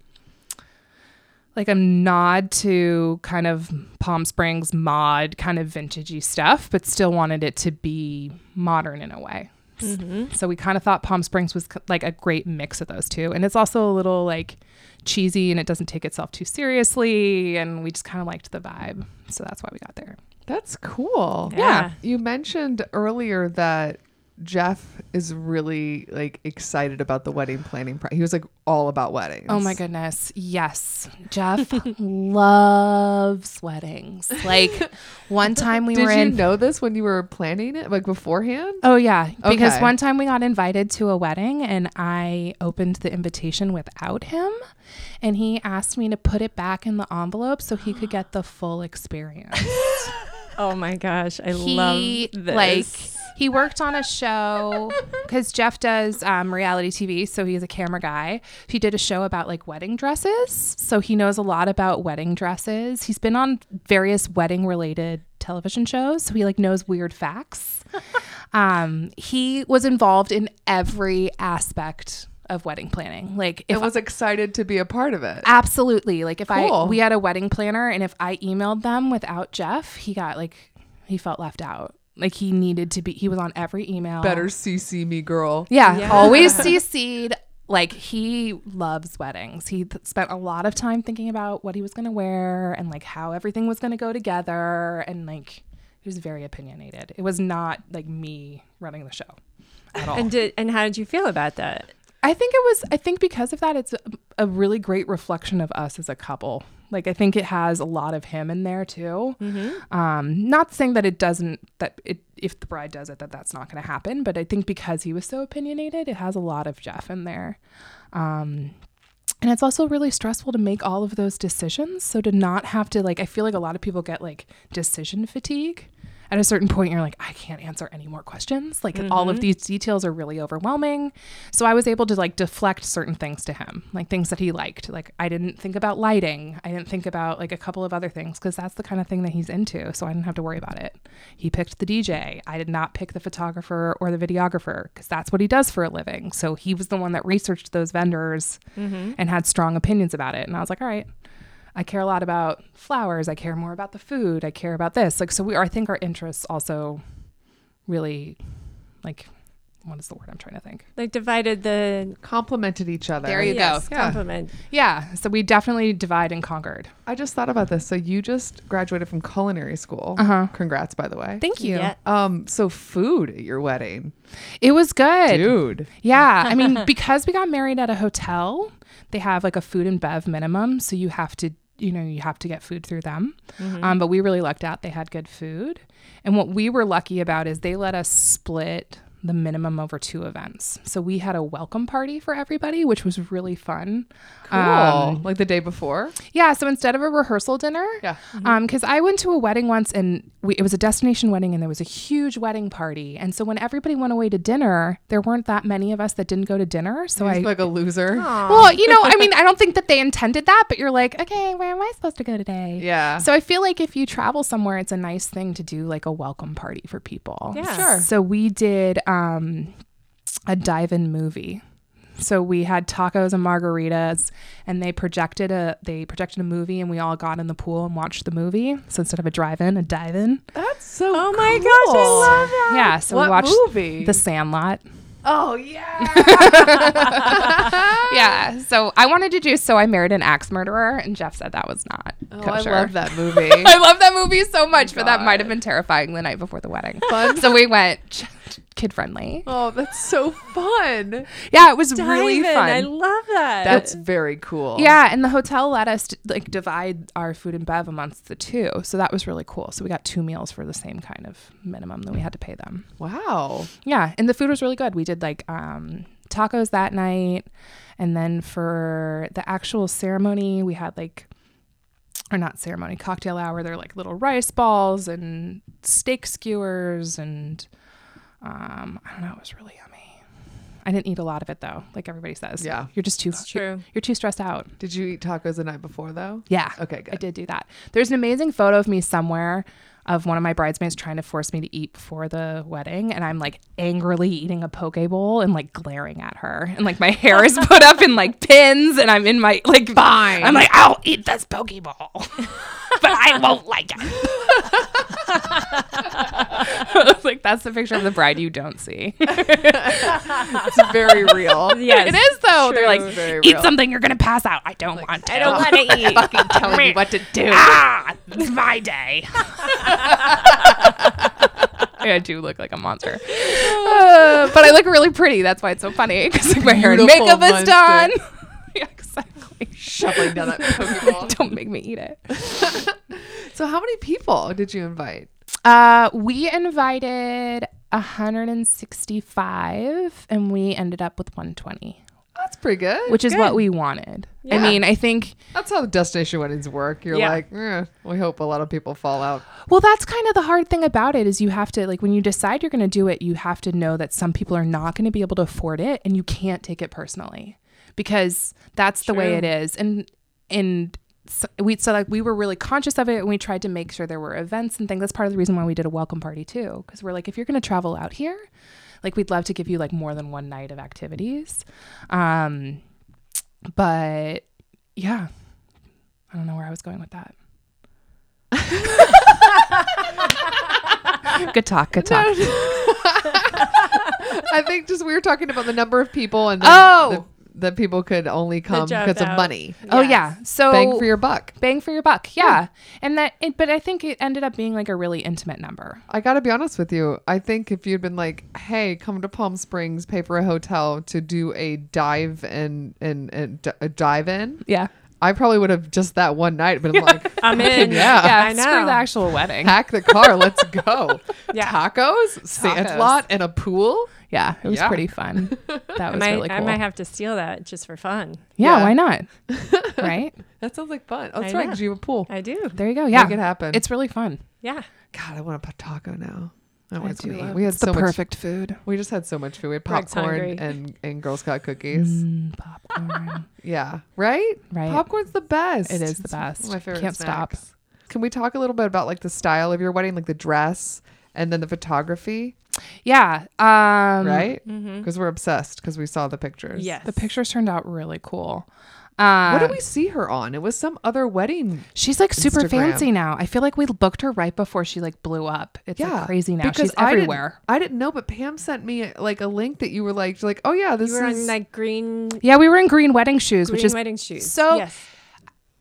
like a nod to kind of Palm Springs mod, kind of vintagey stuff, but still wanted it to be modern in a way. Mm-hmm. So we kind of thought Palm Springs was like a great mix of those two. And it's also a little like cheesy and it doesn't take itself too seriously. And we just kind of liked the vibe. So that's why we got there. That's cool. Yeah. You mentioned earlier that Jeff is really like excited about the wedding planning. Pro- he was like all about weddings. Oh my goodness. Yes. Jeff [laughs] loves weddings. Like one [laughs] time we Did were in. Did you know this when you were planning it, like beforehand? Oh yeah, because Okay. one time we got invited to a wedding and I opened the invitation without him and he asked me to put it back in the envelope so he could get the full experience. [laughs] Oh my gosh, I he love this. like he worked on a show because Jeff does um, reality TV, so he's a camera guy. He did a show about like wedding dresses, so he knows a lot about wedding dresses. He's been on various wedding related television shows, so he like knows weird facts. [laughs] um, he was involved in every aspect of wedding planning. Like if and was excited to be a part of it. Absolutely. Like if I we had a wedding planner and if I emailed them without Jeff, he got like he felt left out. Like he needed to be he was on every email. Better CC me, girl. Yeah, Yeah. always [laughs] CC'd. Like he loves weddings. He th- spent a lot of time thinking about what he was going to wear and like how everything was going to go together and like he was very opinionated. It was not like me running the show at all. and did and how did you feel about that? I think it was. I think because of that, it's a, a really great reflection of us as a couple. Like I think it has a lot of him in there too. Um, not saying that it doesn't. That it if the bride does it, that that's not going to happen. But I think because he was so opinionated, it has a lot of Jeff in there. Um, and it's also really stressful to make all of those decisions. So to not have to like, I feel like a lot of people get like decision fatigue. At a certain point, you're like, I can't answer any more questions. Like all of mm-hmm. these details are really overwhelming. So I was able to like deflect certain things to him, like things that he liked. Like I didn't think about lighting. I didn't think about like a couple of other things because that's the kind of thing that he's into. So I didn't have to worry about it. He picked the DJ. I did not pick the photographer or the videographer because that's what he does for a living. So he was the one that researched those vendors mm-hmm. and had strong opinions about it. And I was like, all right, I care a lot about flowers. I care more about the food. I care about this. Like, so we are, I think our interests also really like, what is the word I'm trying to think? Like divided the complemented each other. There you go. yes, Yeah. compliment. Yeah. So we definitely divide and conquered. I just thought about this. So you just graduated from culinary school. Uh-huh. Congrats, by the way. Thank you. Yeah. Um, so food at your wedding, It was good. dude. Yeah. I mean, [laughs] because we got married at a hotel, they have like a food and bev minimum. So you have to, you know, you have to get food through them. Um, but we really lucked out. They had good food. And what we were lucky about is they let us split the minimum over two events. So we had a welcome party for everybody, which was really fun. Cool. Um, like the day before. yeah. So instead of a rehearsal dinner, Yeah. um, because I went to a wedding once and we, it was a destination wedding and there was a huge wedding party. And so when everybody went away to dinner, there weren't that many of us that didn't go to dinner. So I, He's like a loser. well, you know, I [laughs] mean, I don't think that they intended that, but you're like, okay, where am I supposed to go today? Yeah. So I feel like if you travel somewhere, it's a nice thing to do like a welcome party for people. Yeah. Sure. So we did um, Um, a dive-in movie. So we had tacos and margaritas, and they projected a they projected a movie, and we all got in the pool and watched the movie. So instead of a drive-in, a dive-in. That's so. Oh my gosh, I love that. Yeah. So What we watched movie? The Sandlot. Oh yeah. [laughs] yeah. So I wanted to do so I married an axe murderer, and Jeff said that was not oh, kosher. I love that movie. [laughs] I love that movie so oh much, but that might have been terrifying the night before the wedding. Fun. So we went [laughs] kid friendly. oh, that's so fun. Yeah, it was really fun. I love that. That's very cool. yeah, and the hotel let us like divide our food and bev amongst the two, so that was really cool. So we got two meals for the same kind of minimum that we had to pay them. Wow. Yeah, and the food was really good. We did like um, tacos that night, and then for the actual ceremony, we had like, or not ceremony, cocktail hour. They're like little rice balls and steak skewers, and um, I don't know. It was really yummy. I didn't eat a lot of it though, like everybody says. Yeah. you're just too It's true. You're, too stressed out. Did you eat tacos the night before though? Yeah. Okay, good. I did do that. There's an amazing photo of me somewhere of one of my bridesmaids trying to force me to eat before the wedding and I'm like angrily eating a poke bowl and like glaring at her and like my hair is [laughs] put up in like pins and I'm in my like Fine. I'm like I'll eat this poke bowl but I won't like it [laughs] [laughs] like that's the picture of the bride you don't see. [laughs] It's very real. Yes. it is though. They're like, eat real. something, you're gonna pass out. I don't want to. I don't want to [laughs] eat. Fucking telling you what to do. ah, it's my day. I do look like a monster, Uh, but I look really pretty. That's why it's so funny because like, my hair and Beautiful makeup is done. yeah, exactly. Shoveling down that poke bowl. Don't make me eat it. So how many people did you invite? Uh, we invited 165, and we ended up with 120, That's pretty good. which is what we wanted. I mean, I think That's how the destination weddings work. You're Yeah. like, eh, we hope a lot of people fall out. Well, that's kind of the hard thing about it is you have to like when you decide you're going to do it, you have to know that some people are not going to be able to afford it and you can't take it personally because that's the way it is. And and so we so like we were really conscious of it and we tried to make sure there were events and things. That's part of the reason why we did a welcome party too because we're like if you're going to travel out here, like we'd love to give you like more than one night of activities. Um but yeah. I don't know where I was going with that. [laughs] good talk. Good talk. [laughs] I think just we were talking about the number of people and then Oh! The, that people could only come job because of out. money. Oh yeah. So Bang for your buck. bang for your buck. Yeah. And that. It, but I think it ended up being like a really intimate number. I got to be honest with you. I think if you'd been like, "Hey, come to Palm Springs, pay for a hotel to do a dive and and, and d- a dive in," Yeah. I probably would have just that one night been [laughs] like, I'm in. Yeah. Yeah. I know. Screw the actual wedding. "Pack the car, let's [laughs] go." Yeah. Tacos, sandlot, and a pool. Yeah. It was Yeah. pretty fun. [laughs] That I was might, really cool. I might have to steal that just for fun. yeah, Yeah. Why not? right. That sounds like fun. Oh, that's I right, know. 'cause you have a pool. I do. There you go. Yeah. Make it happen. It's really fun. Yeah. God, I want a taco now. I want do to eat. love- We had it's so the much. perfect food. We just had so much food. We had popcorn and and Girl Scout cookies. Mm, popcorn. [laughs] Yeah, right. Right. Popcorn's the best. It is the It's one of best. My favorite. Can't stop. Can we talk a little bit about like the style of your wedding, like the dress and then the photography, yeah. Um, right? Mm-hmm. Because we're obsessed because we saw the pictures. Yes. The pictures turned out really cool. Um, What did we see her on? It was some other wedding. She's like super Instagram. fancy now. I feel like we booked her right before she like blew up. It's Yeah, like crazy now. because She's I didn't- everywhere. I didn't know, but Pam sent me like a link that you were like, like, oh yeah, this You were is on like green, Yeah, we were in green wedding shoes, green which is wedding shoes. so- yes.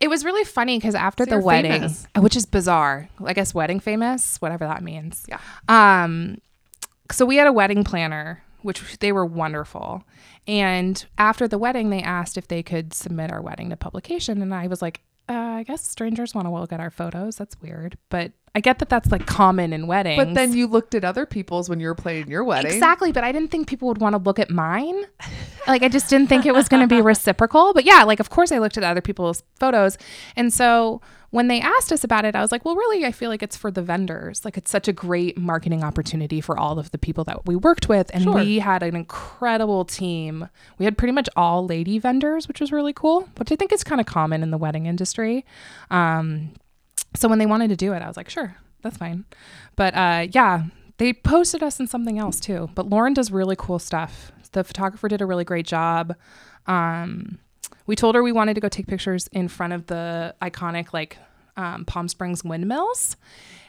it was really funny because after So the wedding, famous. which is bizarre, I guess wedding famous, whatever that means. Yeah. Um, so we had a wedding planner, which they were wonderful. And after the wedding, they asked if they could submit our wedding to publication, and I was like, uh, I guess strangers want to look at our photos. That's weird, but I get that that's like common in weddings. But then you looked at other people's when you were planning your wedding. Exactly, but I didn't think people would want to look at mine. Like I just didn't think it was going to be [laughs] reciprocal. But yeah, like of course I looked at other people's photos. And so when they asked us about it, I was like, well, really, I feel like it's for the vendors. Like it's such a great marketing opportunity for all of the people that we worked with. And Sure. we had an incredible team. We had pretty much all lady vendors, which was really cool, which I think is kind of common in the wedding industry. Um, so when they wanted to do it, I was like, sure, that's fine. But uh, yeah, they posted us in something else too. But Lauren does really cool stuff. The photographer did a really great job. Um, we told her we wanted to go take pictures in front of the iconic like um, Palm Springs windmills.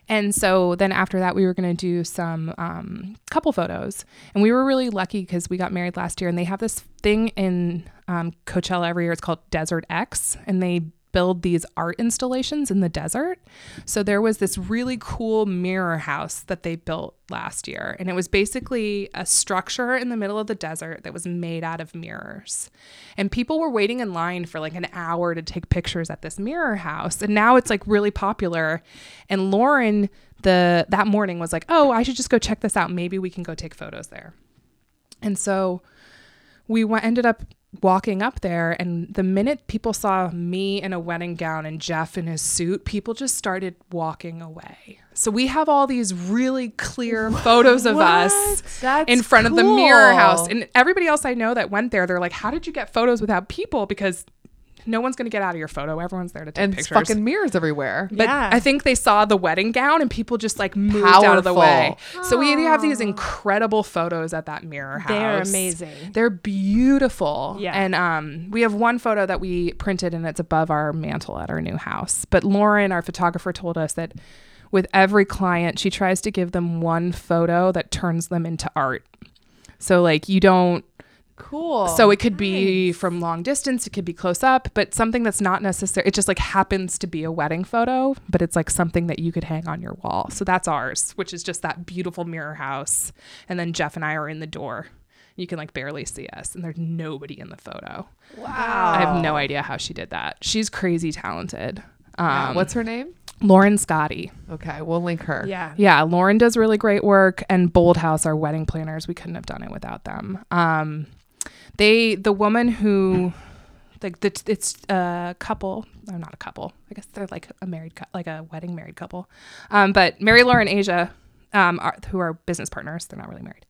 And so then after that, we were going to do some um, couple photos. And we were really lucky because we got married last year and they have this thing in um, Coachella every year. It's called Desert X. And they build these art installations in the desert. So there was this really cool mirror house that they built last year. And it was basically a structure in the middle of the desert that was made out of mirrors. And people were waiting in line for like an hour to take pictures at this mirror house. And now it's like really popular. And Lauren the that morning was like, "Oh, I should just go check this out. Maybe we can go take photos there." And so we went, ended up walking up there and the minute people saw me in a wedding gown and Jeff in his suit, people just started walking away. So we have all these really clear photos of us That's in front of the mirror house. And everybody else I know that went there, they're like, "How did you get photos without people?" Because no one's going to get out of your photo. Everyone's there to take and pictures. And fucking mirrors everywhere. But Yeah. I think they saw the wedding gown and people just like moved out of the way. Powerful. So we have these incredible photos at that mirror house. They're amazing. They're beautiful. Yeah. And um, we have one photo that we printed and it's above our mantle at our new house. But Lauren, our photographer, told us that with every client, she tries to give them one photo that turns them into art. So like you don't Cool. so it could be from long distance, it could be close up, but something that's not necessary. It just like happens to be a wedding photo, but it's like something that you could hang on your wall. So that's ours, which is just that beautiful mirror house. And then Jeff and I are in the door. You can like barely see us, and there's nobody in the photo. wow. I have no idea how she did that. She's crazy talented. Um, Wow. What's her name? Lauren Scotty? Okay, we'll link her. Yeah. Yeah, Lauren does really great work, and Bold House, our wedding planners, we couldn't have done it without them. Um, they, the woman who, like, the, it's a couple. I'm not a couple. I guess they're like a married, like a wedding married couple. Um, but Mary Laura and Asia, um, are, who are business partners, they're not really married.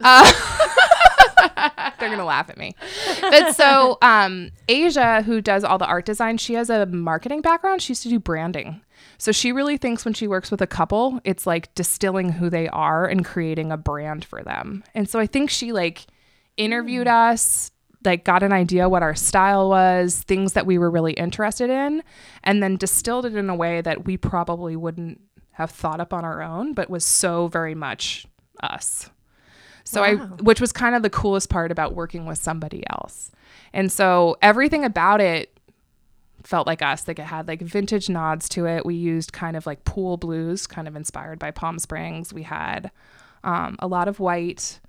Uh, [laughs] they're gonna laugh at me. But so um, Asia, who does all the art design, she has a marketing background. She used to do branding. So she really thinks when she works with a couple, it's like distilling who they are and creating a brand for them. And so I think she like interviewed us, like got an idea what our style was, things that we were really interested in, and then distilled it in a way that we probably wouldn't have thought up on our own, but was so very much us. So I, which was kind of the coolest part about working with somebody else. And so everything about it felt like us. Like it had like vintage nods to it. We used kind of like pool blues, kind of inspired by Palm Springs. We had um, a lot of white.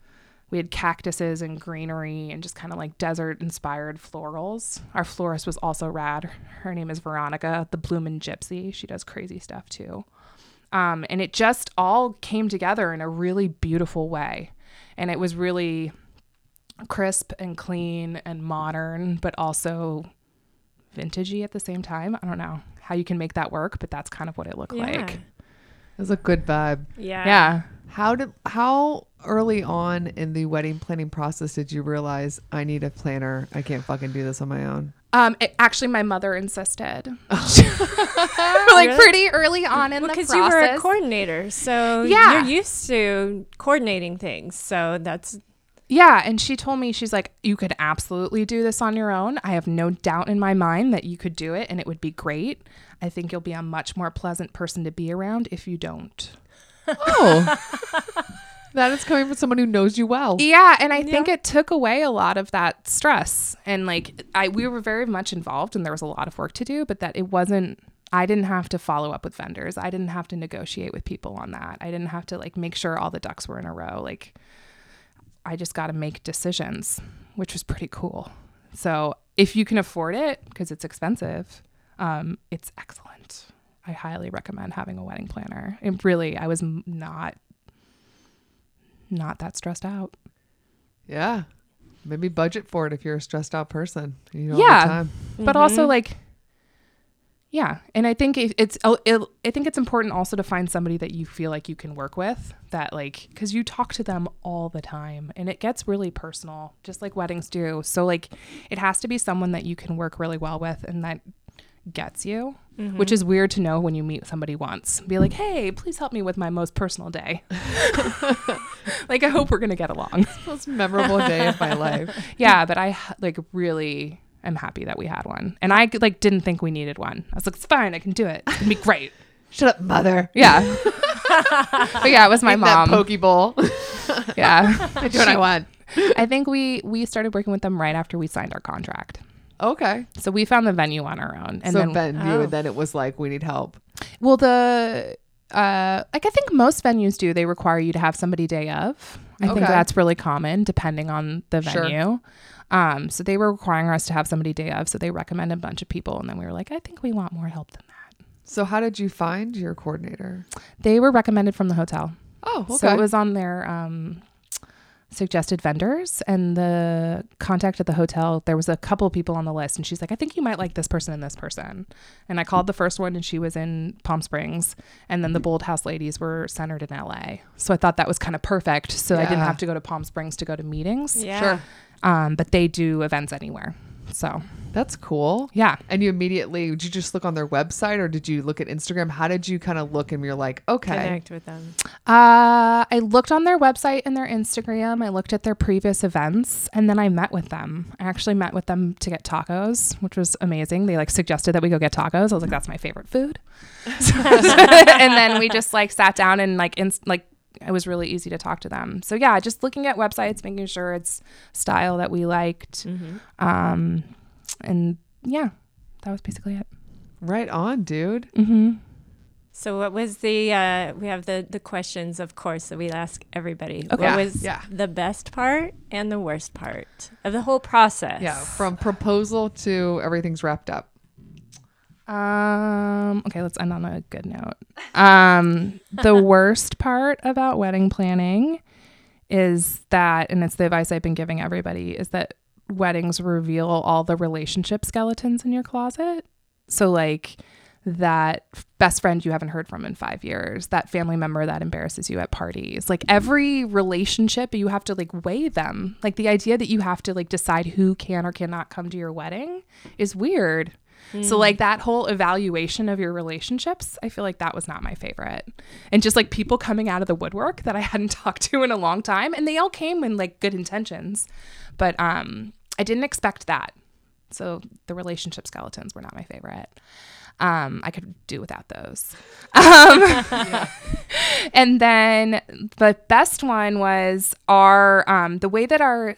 We had cactuses and greenery and just kind of like desert inspired florals. Our florist was also rad. Her name is Veronica, the Bloomin' Gypsy. She does crazy stuff too. Um, and it just all came together in a really beautiful way. And it was really crisp and clean and modern, but also vintagey at the same time. I don't know how you can make that work, but that's kind of what it looked Yeah. like. It was a good vibe. Yeah. Yeah. How did how early on in the wedding planning process did you realize I need a planner? I can't fucking do this on my own. Um, it- actually, my mother insisted. Oh. [laughs] [laughs] like Really? pretty early on in the process, Because you were a coordinator, so Yeah. you're used to coordinating things. So that's Yeah, and she told me she's like, you could absolutely do this on your own. I have no doubt in my mind that you could do it, and it would be great. I think you'll be a much more pleasant person to be around if you don't. Oh. [laughs] that is coming from someone who knows you well. Yeah, and I think it took away a lot of that stress. And like I we were very much involved and there was a lot of work to do, but that it wasn't I didn't have to follow up with vendors. I didn't have to negotiate with people on that. I didn't have to like make sure all the ducks were in a row. Like I just got to make decisions, which was pretty cool. So, if you can afford it because it's expensive, um, it's excellent. I highly recommend having a wedding planner. And really, I was not not that stressed out. Yeah. Maybe budget for it if you're a stressed out person. You know, Yeah. the time. but also mm-hmm. like yeah and i think it's oh, it, i think it's important also to find somebody that you feel like you can work with that like because you talk to them all the time and it gets really personal just like weddings do so like it has to be someone that you can work really well with and that gets you which is weird to know when you meet somebody once be like hey please help me with my most personal day [laughs] [laughs] like i hope we're gonna get along Most memorable day of my life. [laughs] yeah, but I like really am happy that we had one, and I like didn't think we needed one. I was like, it's fine, I can do it. It's gonna be great. Shut up, mother. Yeah, but yeah, it was my Eat mom. That poke yeah, I do what I want. I think we we started working with them right after we signed our contract. Okay. So we found the venue on our own, and so then you oh. and then it was like we need help. well the uh like I think most venues do. They require you to have somebody day of. I think that's really common depending on the Sure. venue. Um, so they were requiring us to have somebody day of. So they recommended a bunch of people, and then we were like, I think we want more help than that. So how did you find your coordinator? They were recommended from the hotel. Oh, okay. So it was on their um, suggested vendors and the contact at the hotel. There was a couple of people on the list, and she's like, I think you might like this person and this person. And I called the first one, and she was in Palm Springs. And then the Bold House ladies were centered in LA. So I thought that was kind of perfect. So I didn't have to go to Palm Springs to go to meetings. yeah. Sure. Um, but they do events anywhere. So That's cool. yeah. And you immediately did you just look on their website or did you look at Instagram? How did you kind of look and you're like, okay, Connect with them. Uh, I looked on their website and their Instagram. I looked at their previous events, and then I met with them. I actually met with them to get tacos, which was amazing. They like suggested that we go get tacos. I was like, "That's my favorite food." [laughs] and then we just like sat down and like in, like it was really easy to talk to them. So yeah, just looking at websites, making sure it's style that we liked, um, and yeah, that was basically it. right on, dude. Mm-hmm. So what was the uh we have the the questions of course that we ask everybody. Okay. What was Yeah. the best part and the worst part of the whole process? Yeah, from proposal to everything's wrapped up. Um, okay, let's end on a good note. Um, the [laughs] worst part about wedding planning is that, and it's the advice I've been giving everybody, is that weddings reveal all the relationship skeletons in your closet. So, like, that best friend you haven't heard from in five years, that family member that embarrasses you at parties, like every relationship, you have to like weigh them. Like the idea that you have to like decide who can or cannot come to your wedding is weird. So like that whole evaluation of your relationships, I feel like that was not my favorite. And just like people coming out of the woodwork that I hadn't [laughs] talked to in a long time and they all came in like good intentions. But um I didn't expect that. So the relationship skeletons were not my favorite. Um, I could do without those. [laughs] Um, and then the best one was our um, the way that our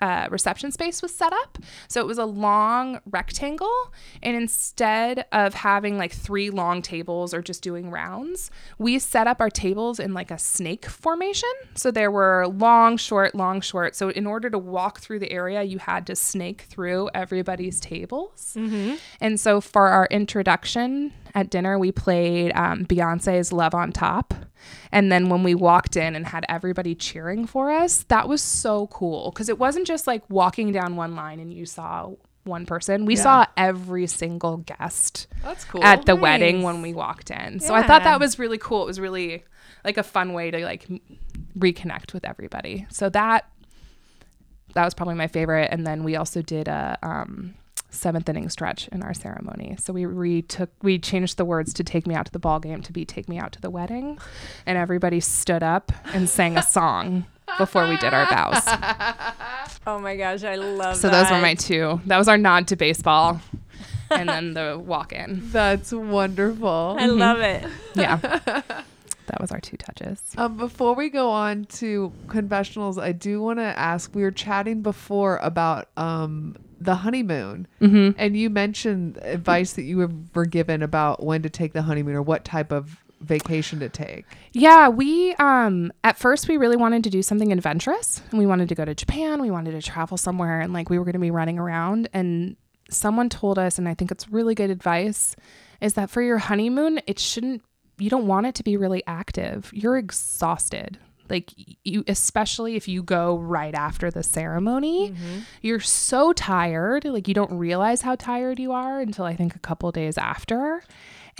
uh, reception space was set up. So it was a long rectangle, and instead of having like three long tables or just doing rounds, we set up our tables in like a snake formation. So there were long, short, long, short. So in order to walk through the area, you had to snake through everybody's tables. And so for our introduction at dinner, we played um, Beyonce's Love on Top. And then when we walked in and had everybody cheering for us, that was so cool because it wasn't just like walking down one line and you saw one person. We saw every single guest That's cool. at the wedding when we walked in. So I thought that was really cool. It was really like a fun way to like reconnect with everybody. So that that was probably my favorite. And then we also did a um, seventh inning stretch in our ceremony. So we retook we changed the words to "Take me out to the ball game" to be "Take me out to the wedding," and everybody stood up and sang a song before we did our vows. [laughs] Oh my gosh, I love So those were my two. That was our nod to baseball, and then the walk in. [laughs] That's wonderful. I love it. Yeah. [laughs] That was our two touches. Um, before we go on to confessionals, I do want to ask. We were chatting before about um the honeymoon, Mm-hmm. and you mentioned advice that you were- were given about when to take the honeymoon or what type of vacation to take. Yeah, we um at first we really wanted to do something adventurous. And we wanted to go to Japan, we wanted to travel somewhere and like we were going to be running around and someone told us and I think it's really good advice is that for your honeymoon it shouldn't you don't want it to be really active. You're exhausted. Like you especially if you go right after the ceremony, you're so tired, like you don't realize how tired you are until I think a couple days after.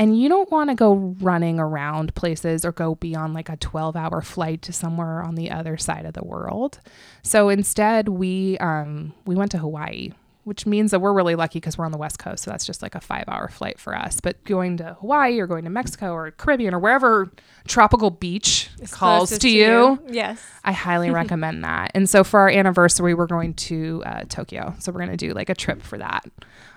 And you don't want to go running around places or go be on like a 12 hour flight to somewhere on the other side of the world. So instead we um we went to hawaii which means that we're really lucky because we're on the west coast so that's just like a five hour flight for us but going to hawaii or going to mexico or caribbean or wherever tropical beach calls Closest to you Yes. I highly [laughs] recommend that. And so for our anniversary, we're going to uh, Tokyo. So we're going to do like a trip for that.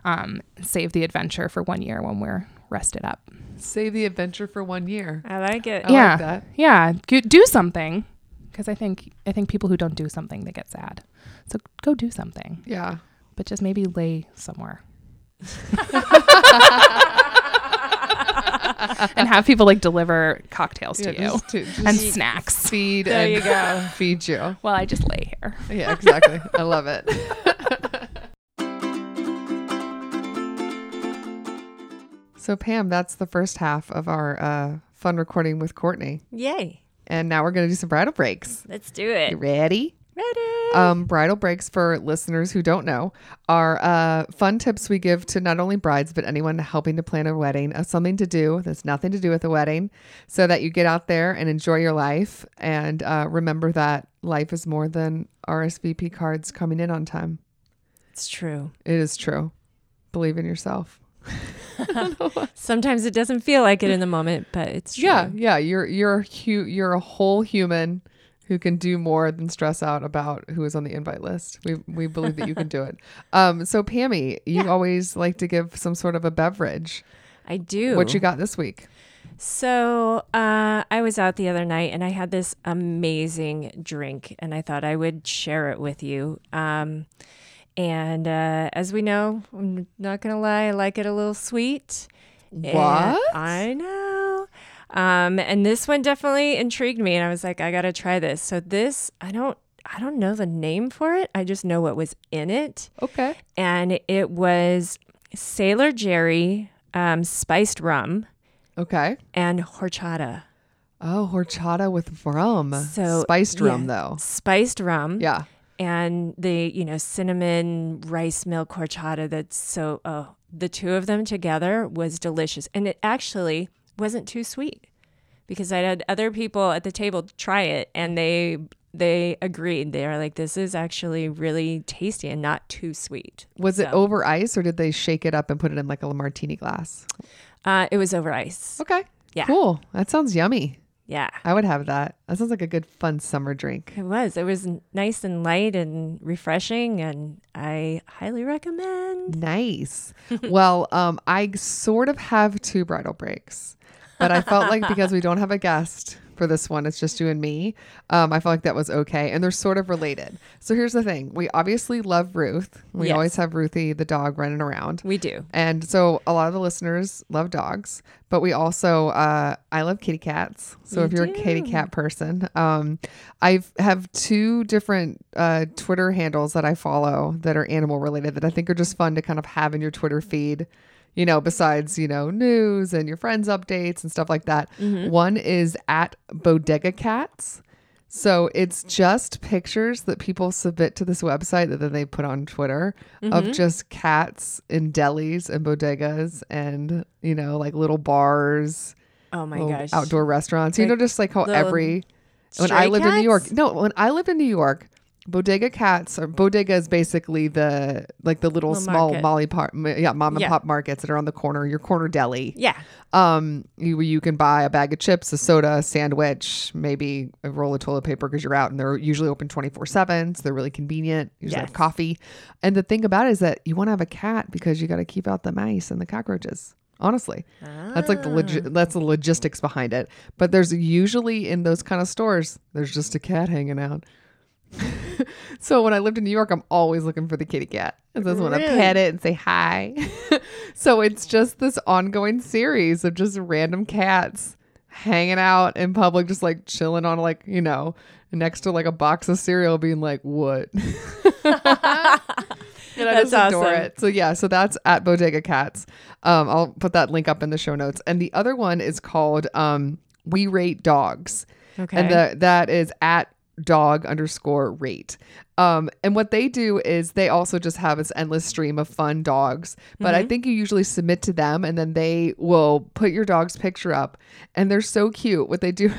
Um, save the adventure for one year when we're rested up. Save the adventure for one year. I like it. I yeah, like that. yeah. Do something because I think I think people who don't do something they get sad. So go do something, Yeah. But just maybe lay somewhere. and have people like deliver cocktails to Yeah, you just to- just and snacks. feed There and you go. [laughs] feed you. Well, I just lay here. Yeah, exactly. I love it. [laughs] so Pam, that's the first half of our uh, fun recording with Courtney, Yay. and now we're gonna do some bridal breaks. Let's do You it. ready? Ready. Um, bridal breaks for listeners who don't know are uh, fun tips we give to not only brides but anyone helping to plan a wedding of something to do that's nothing to do with a wedding, so that you get out there and enjoy your life and uh, remember that life is more than RSVP cards coming in on time. It's true. It is true. Believe in yourself. [laughs] Sometimes it doesn't feel like it in the moment, but it's true. Yeah, yeah. You're you're hu- you're a whole human who can do more than stress out about who is on the invite list. We we believe that you can do it. [laughs] Um, so Pammy, you always like to give some sort of a beverage. I do. What you got this week? So uh, I was out the other night and I had this amazing drink, and I thought I would share it with you. Um, and uh, as we know, I'm not gonna lie, I like it a little sweet. And What? I know. Um, and this one definitely intrigued me, and I was like, I gotta try this. So this, I don't, I don't know the name for it. I just know what was in it, Okay. and it was Sailor Jerry um, spiced rum Okay. and horchata. Oh, horchata with rum. So spiced rum though. Spiced rum. Yeah. And the, you know, cinnamon rice milk horchata that's so oh, the two of them together was delicious. And it actually wasn't too sweet. Because I had other people at the table try it and they they agreed. They are like, this is actually really tasty and not too sweet. Was it over ice or did they shake it up and put it in like a martini glass? Uh, it was over ice. Okay. Yeah. Cool. That sounds yummy. Yeah. I would have that. That sounds like a good fun summer drink. It was. It was nice and light and refreshing, and I highly recommend. Nice. [laughs] well, um, I sort of have two bridal breaks, but I felt like because we don't have a guest for this one, it's just you and me. Um, I felt like that was okay, and they're sort of related. So here's the thing: we obviously love Ruth. We Yes. always have Ruthie the dog running around. We do. And so a lot of the listeners love dogs, but we also uh, I love kitty cats. So You if you're a kitty cat person, um, I have two different uh, Twitter handles that I follow that are animal related that I think are just fun to kind of have in your Twitter feed. You know, besides you know news and your friends updates and stuff like that. Mm-hmm. One is at Bodega Cats. So it's just pictures that people submit to this website that then they put on Twitter of mm-hmm. just cats in delis and bodegas and you know like little bars, Oh my gosh. outdoor restaurants. You Like know, just like how every when I lived in New York. No, when I lived in New York, bodega cats or bodega is basically the like the little, Little small market. molly par- yeah mom and Yeah. pop markets that are on the corner, your corner deli Yeah. um you, you can buy a bag of chips a soda a sandwich maybe a roll of toilet paper because you're out and they're usually open 24 7 so they're really convenient usually have Yes. coffee and the thing about it is that you want to have a cat because you got to keep out the mice and the cockroaches honestly that's like the logi- that's the logistics behind it but there's usually in those kind of stores there's just a cat hanging out [laughs] so when I lived in New York, I'm always looking for the kitty cat. I just want to Really? pet it and say hi. [laughs] so it's just this ongoing series of just random cats hanging out in public, just like chilling on like, you know, next to like a box of cereal being like, what? [laughs] And I That's just adore awesome. it. So yeah, so that's at Bodega Cats. Um, I'll put that link up in the show notes. And the other one is called um, We Rate Dogs. Okay. And the, that is at dog underscore rate. Um, and what they do is they also just have this endless stream of fun dogs. But I think you usually submit to them and then they will put your dog's picture up. And they're so cute. What they do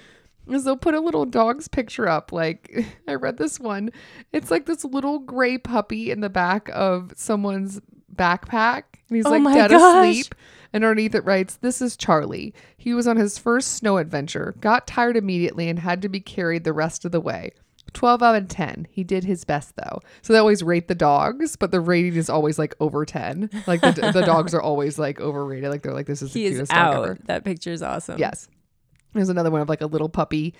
[laughs] is they'll put a little dog's picture up. Like [laughs] I read this one. It's like this little gray puppy in the back of someone's backpack. And he's Oh like dead gosh. asleep. And underneath it writes, This is Charlie. He was on his first snow adventure, got tired immediately, and had to be carried the rest of the way. 12 out of 10. He did his best though. So they always rate the dogs, but the rating is always like over 10. Like the, the dogs are always like overrated. Like they're like, This is the he is cutest dog ever. That picture is awesome. Yes. There's another one of like a little puppy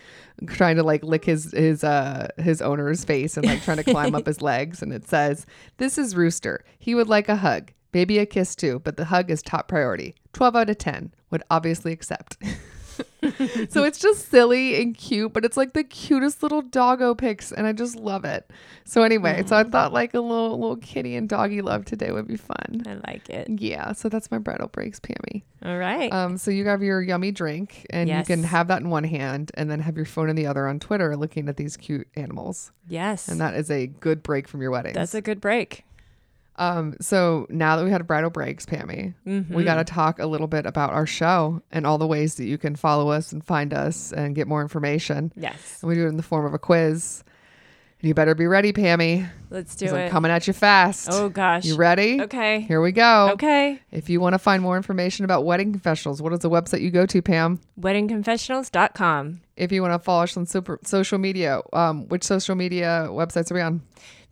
trying to like lick his his uh his owner's face and like trying to climb up his [laughs] legs and it says, "This is Rooster. He would like a hug, maybe a kiss too, but the hug is top priority. 12 out of 10 would obviously accept." [laughs] so it's just silly and cute, but it's like the cutest little doggo pics and I just love it. So anyway, so I thought like a little little kitty and doggy love today would be fun. I like it. Yeah, so that's my bridal breaks, Pammy. All right. Um, so you have your yummy drink, and you can have that in one hand, and then have your phone in the other on Twitter, looking at these cute animals, yes. and that is a good break from your wedding. That's a good break. Um. So now that we had bridal breaks, Pammy, we got to talk a little bit about our show and all the ways that you can follow us and find us and get more information. Yes. And we do it in the form of a quiz. You better be ready, Pammy. Let's do 'cause I'm it. coming at you fast. Oh gosh. You ready? Okay. Here we go. Okay. If you want to find more information about wedding confessionals, what is the website you go to, Pam? Weddingconfessionals.com. If you want to follow us on super, social media, um, which social media websites are we on?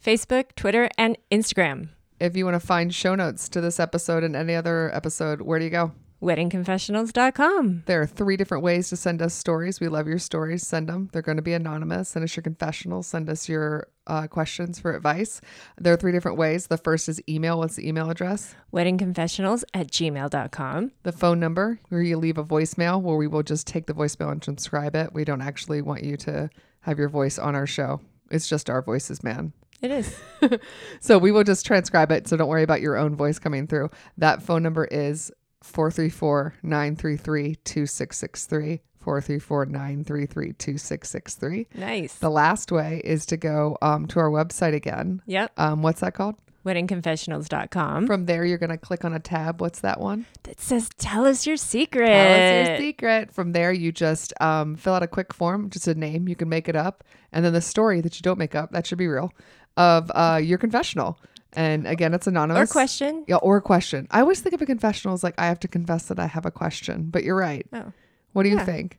Facebook, Twitter, and Instagram. If you want to find show notes to this episode and any other episode, where do you go? Weddingconfessionals.com. There are three different ways to send us stories. We love your stories. Send them. They're going to be anonymous. Send us your confessionals. Send us your uh, questions for advice. There are three different ways. The first is email. What's the email address? Weddingconfessionals at gmail.com. The phone number where you leave a voicemail where we will just take the voicemail and transcribe it. We don't actually want you to have your voice on our show. It's just our voices, man. It is. [laughs] So we will just transcribe it. So don't worry about your own voice coming through. That phone number is 434 933 2663. 434 933 2663. Nice. The last way is to go um, to our website again. Yep. Um, what's that called? Weddingconfessionals.com. From there, you're going to click on a tab. What's that one? That says, Tell us your secret. Tell us your secret. From there, you just um, fill out a quick form, just a name. You can make it up. And then the story that you don't make up, that should be real, of uh, your confessional. And again, it's anonymous. Or question. Yeah, or question. I always think of a confessional as like I have to confess that I have a question, but you're right. Oh. What do you think?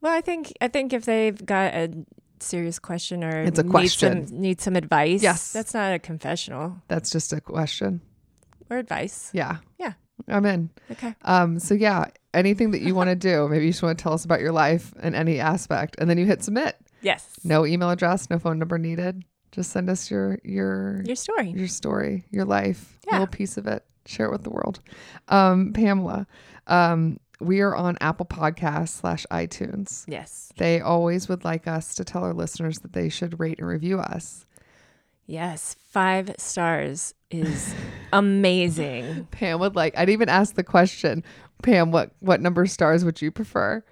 Well, I think I think if they've got a serious question or It's a need question. some, need some advice, Yes. that's not a confessional That's just a question. or advice. Yeah. Yeah. I'm in. Okay. Um, so yeah, anything that you want to do, [laughs] maybe you just want to tell us about your life in any aspect, and then you hit submit. Yes. No email address, no phone number needed. Just send us your your Your story. your story, your life, a little piece of it. Share it with the world. Um, Pamela, um, we are on Apple Podcasts slash iTunes. Yes. They always would like us to tell our listeners that they should rate and review us. Yes. Five stars is [laughs] amazing. Pam would like. I'd even ask the question, Pam, what what number of stars would you prefer?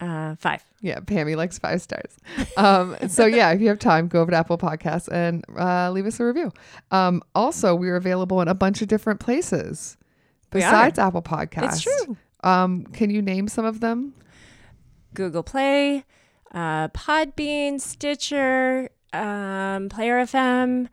Uh, five. Yeah, Pammy likes five stars. Um, so [laughs] yeah, if you have time, go over to Apple Podcasts and uh, leave us a review. Um, also, we're available in a bunch of different places besides Apple Podcasts. It's true. Um, can you name some of them? Google Play, uh, Podbean, Stitcher, um, Player FM,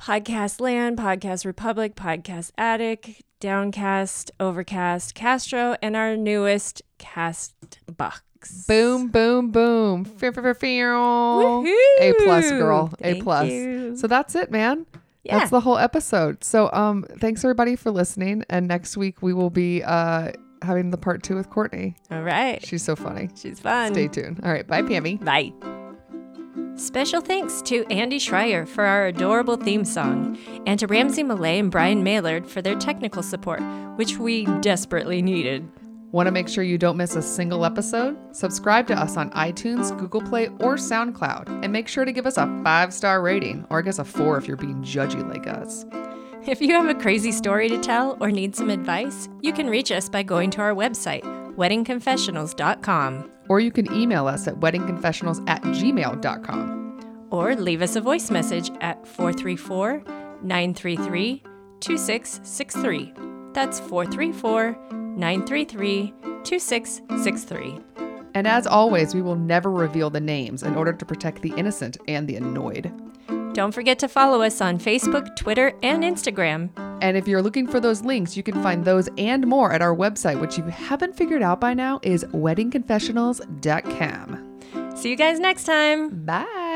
Podcast Land, Podcast Republic, Podcast Addict, Downcast, Overcast, Castro, and our newest Cast Box. Boom, boom, boom. Fear, fear, fear, fear. A plus, girl. A plus. you. So that's it, man. Yeah. That's the whole episode. So um thanks everybody for listening. And next week we will be uh having the part two with Courtney. All right. She's so funny. She's fun. Stay tuned. All right. Bye, Pammy. Bye. Special thanks to Andy Schreier for our adorable theme song, and to Ramsey Millay and Brian Maylard for their technical support, which we desperately needed. Want to make sure you don't miss a single episode? Subscribe to us on iTunes, Google Play, or SoundCloud, and make sure to give us a five star rating, or I guess a four if you're being judgy like us. If you have a crazy story to tell or need some advice, you can reach us by going to our website, weddingconfessionals.com, Or you can email us at weddingconfessionals at gmail.com. or leave us a voice message at 434 933 2663. That's 434 933 2663. And as always, we will never reveal the names in order to protect the innocent and the annoyed. Don't forget to follow us on Facebook, Twitter, and Instagram. And if you're looking for those links, you can find those and more at our website, which you haven't figured out by now is weddingconfessionals.com. See you guys next time. Bye.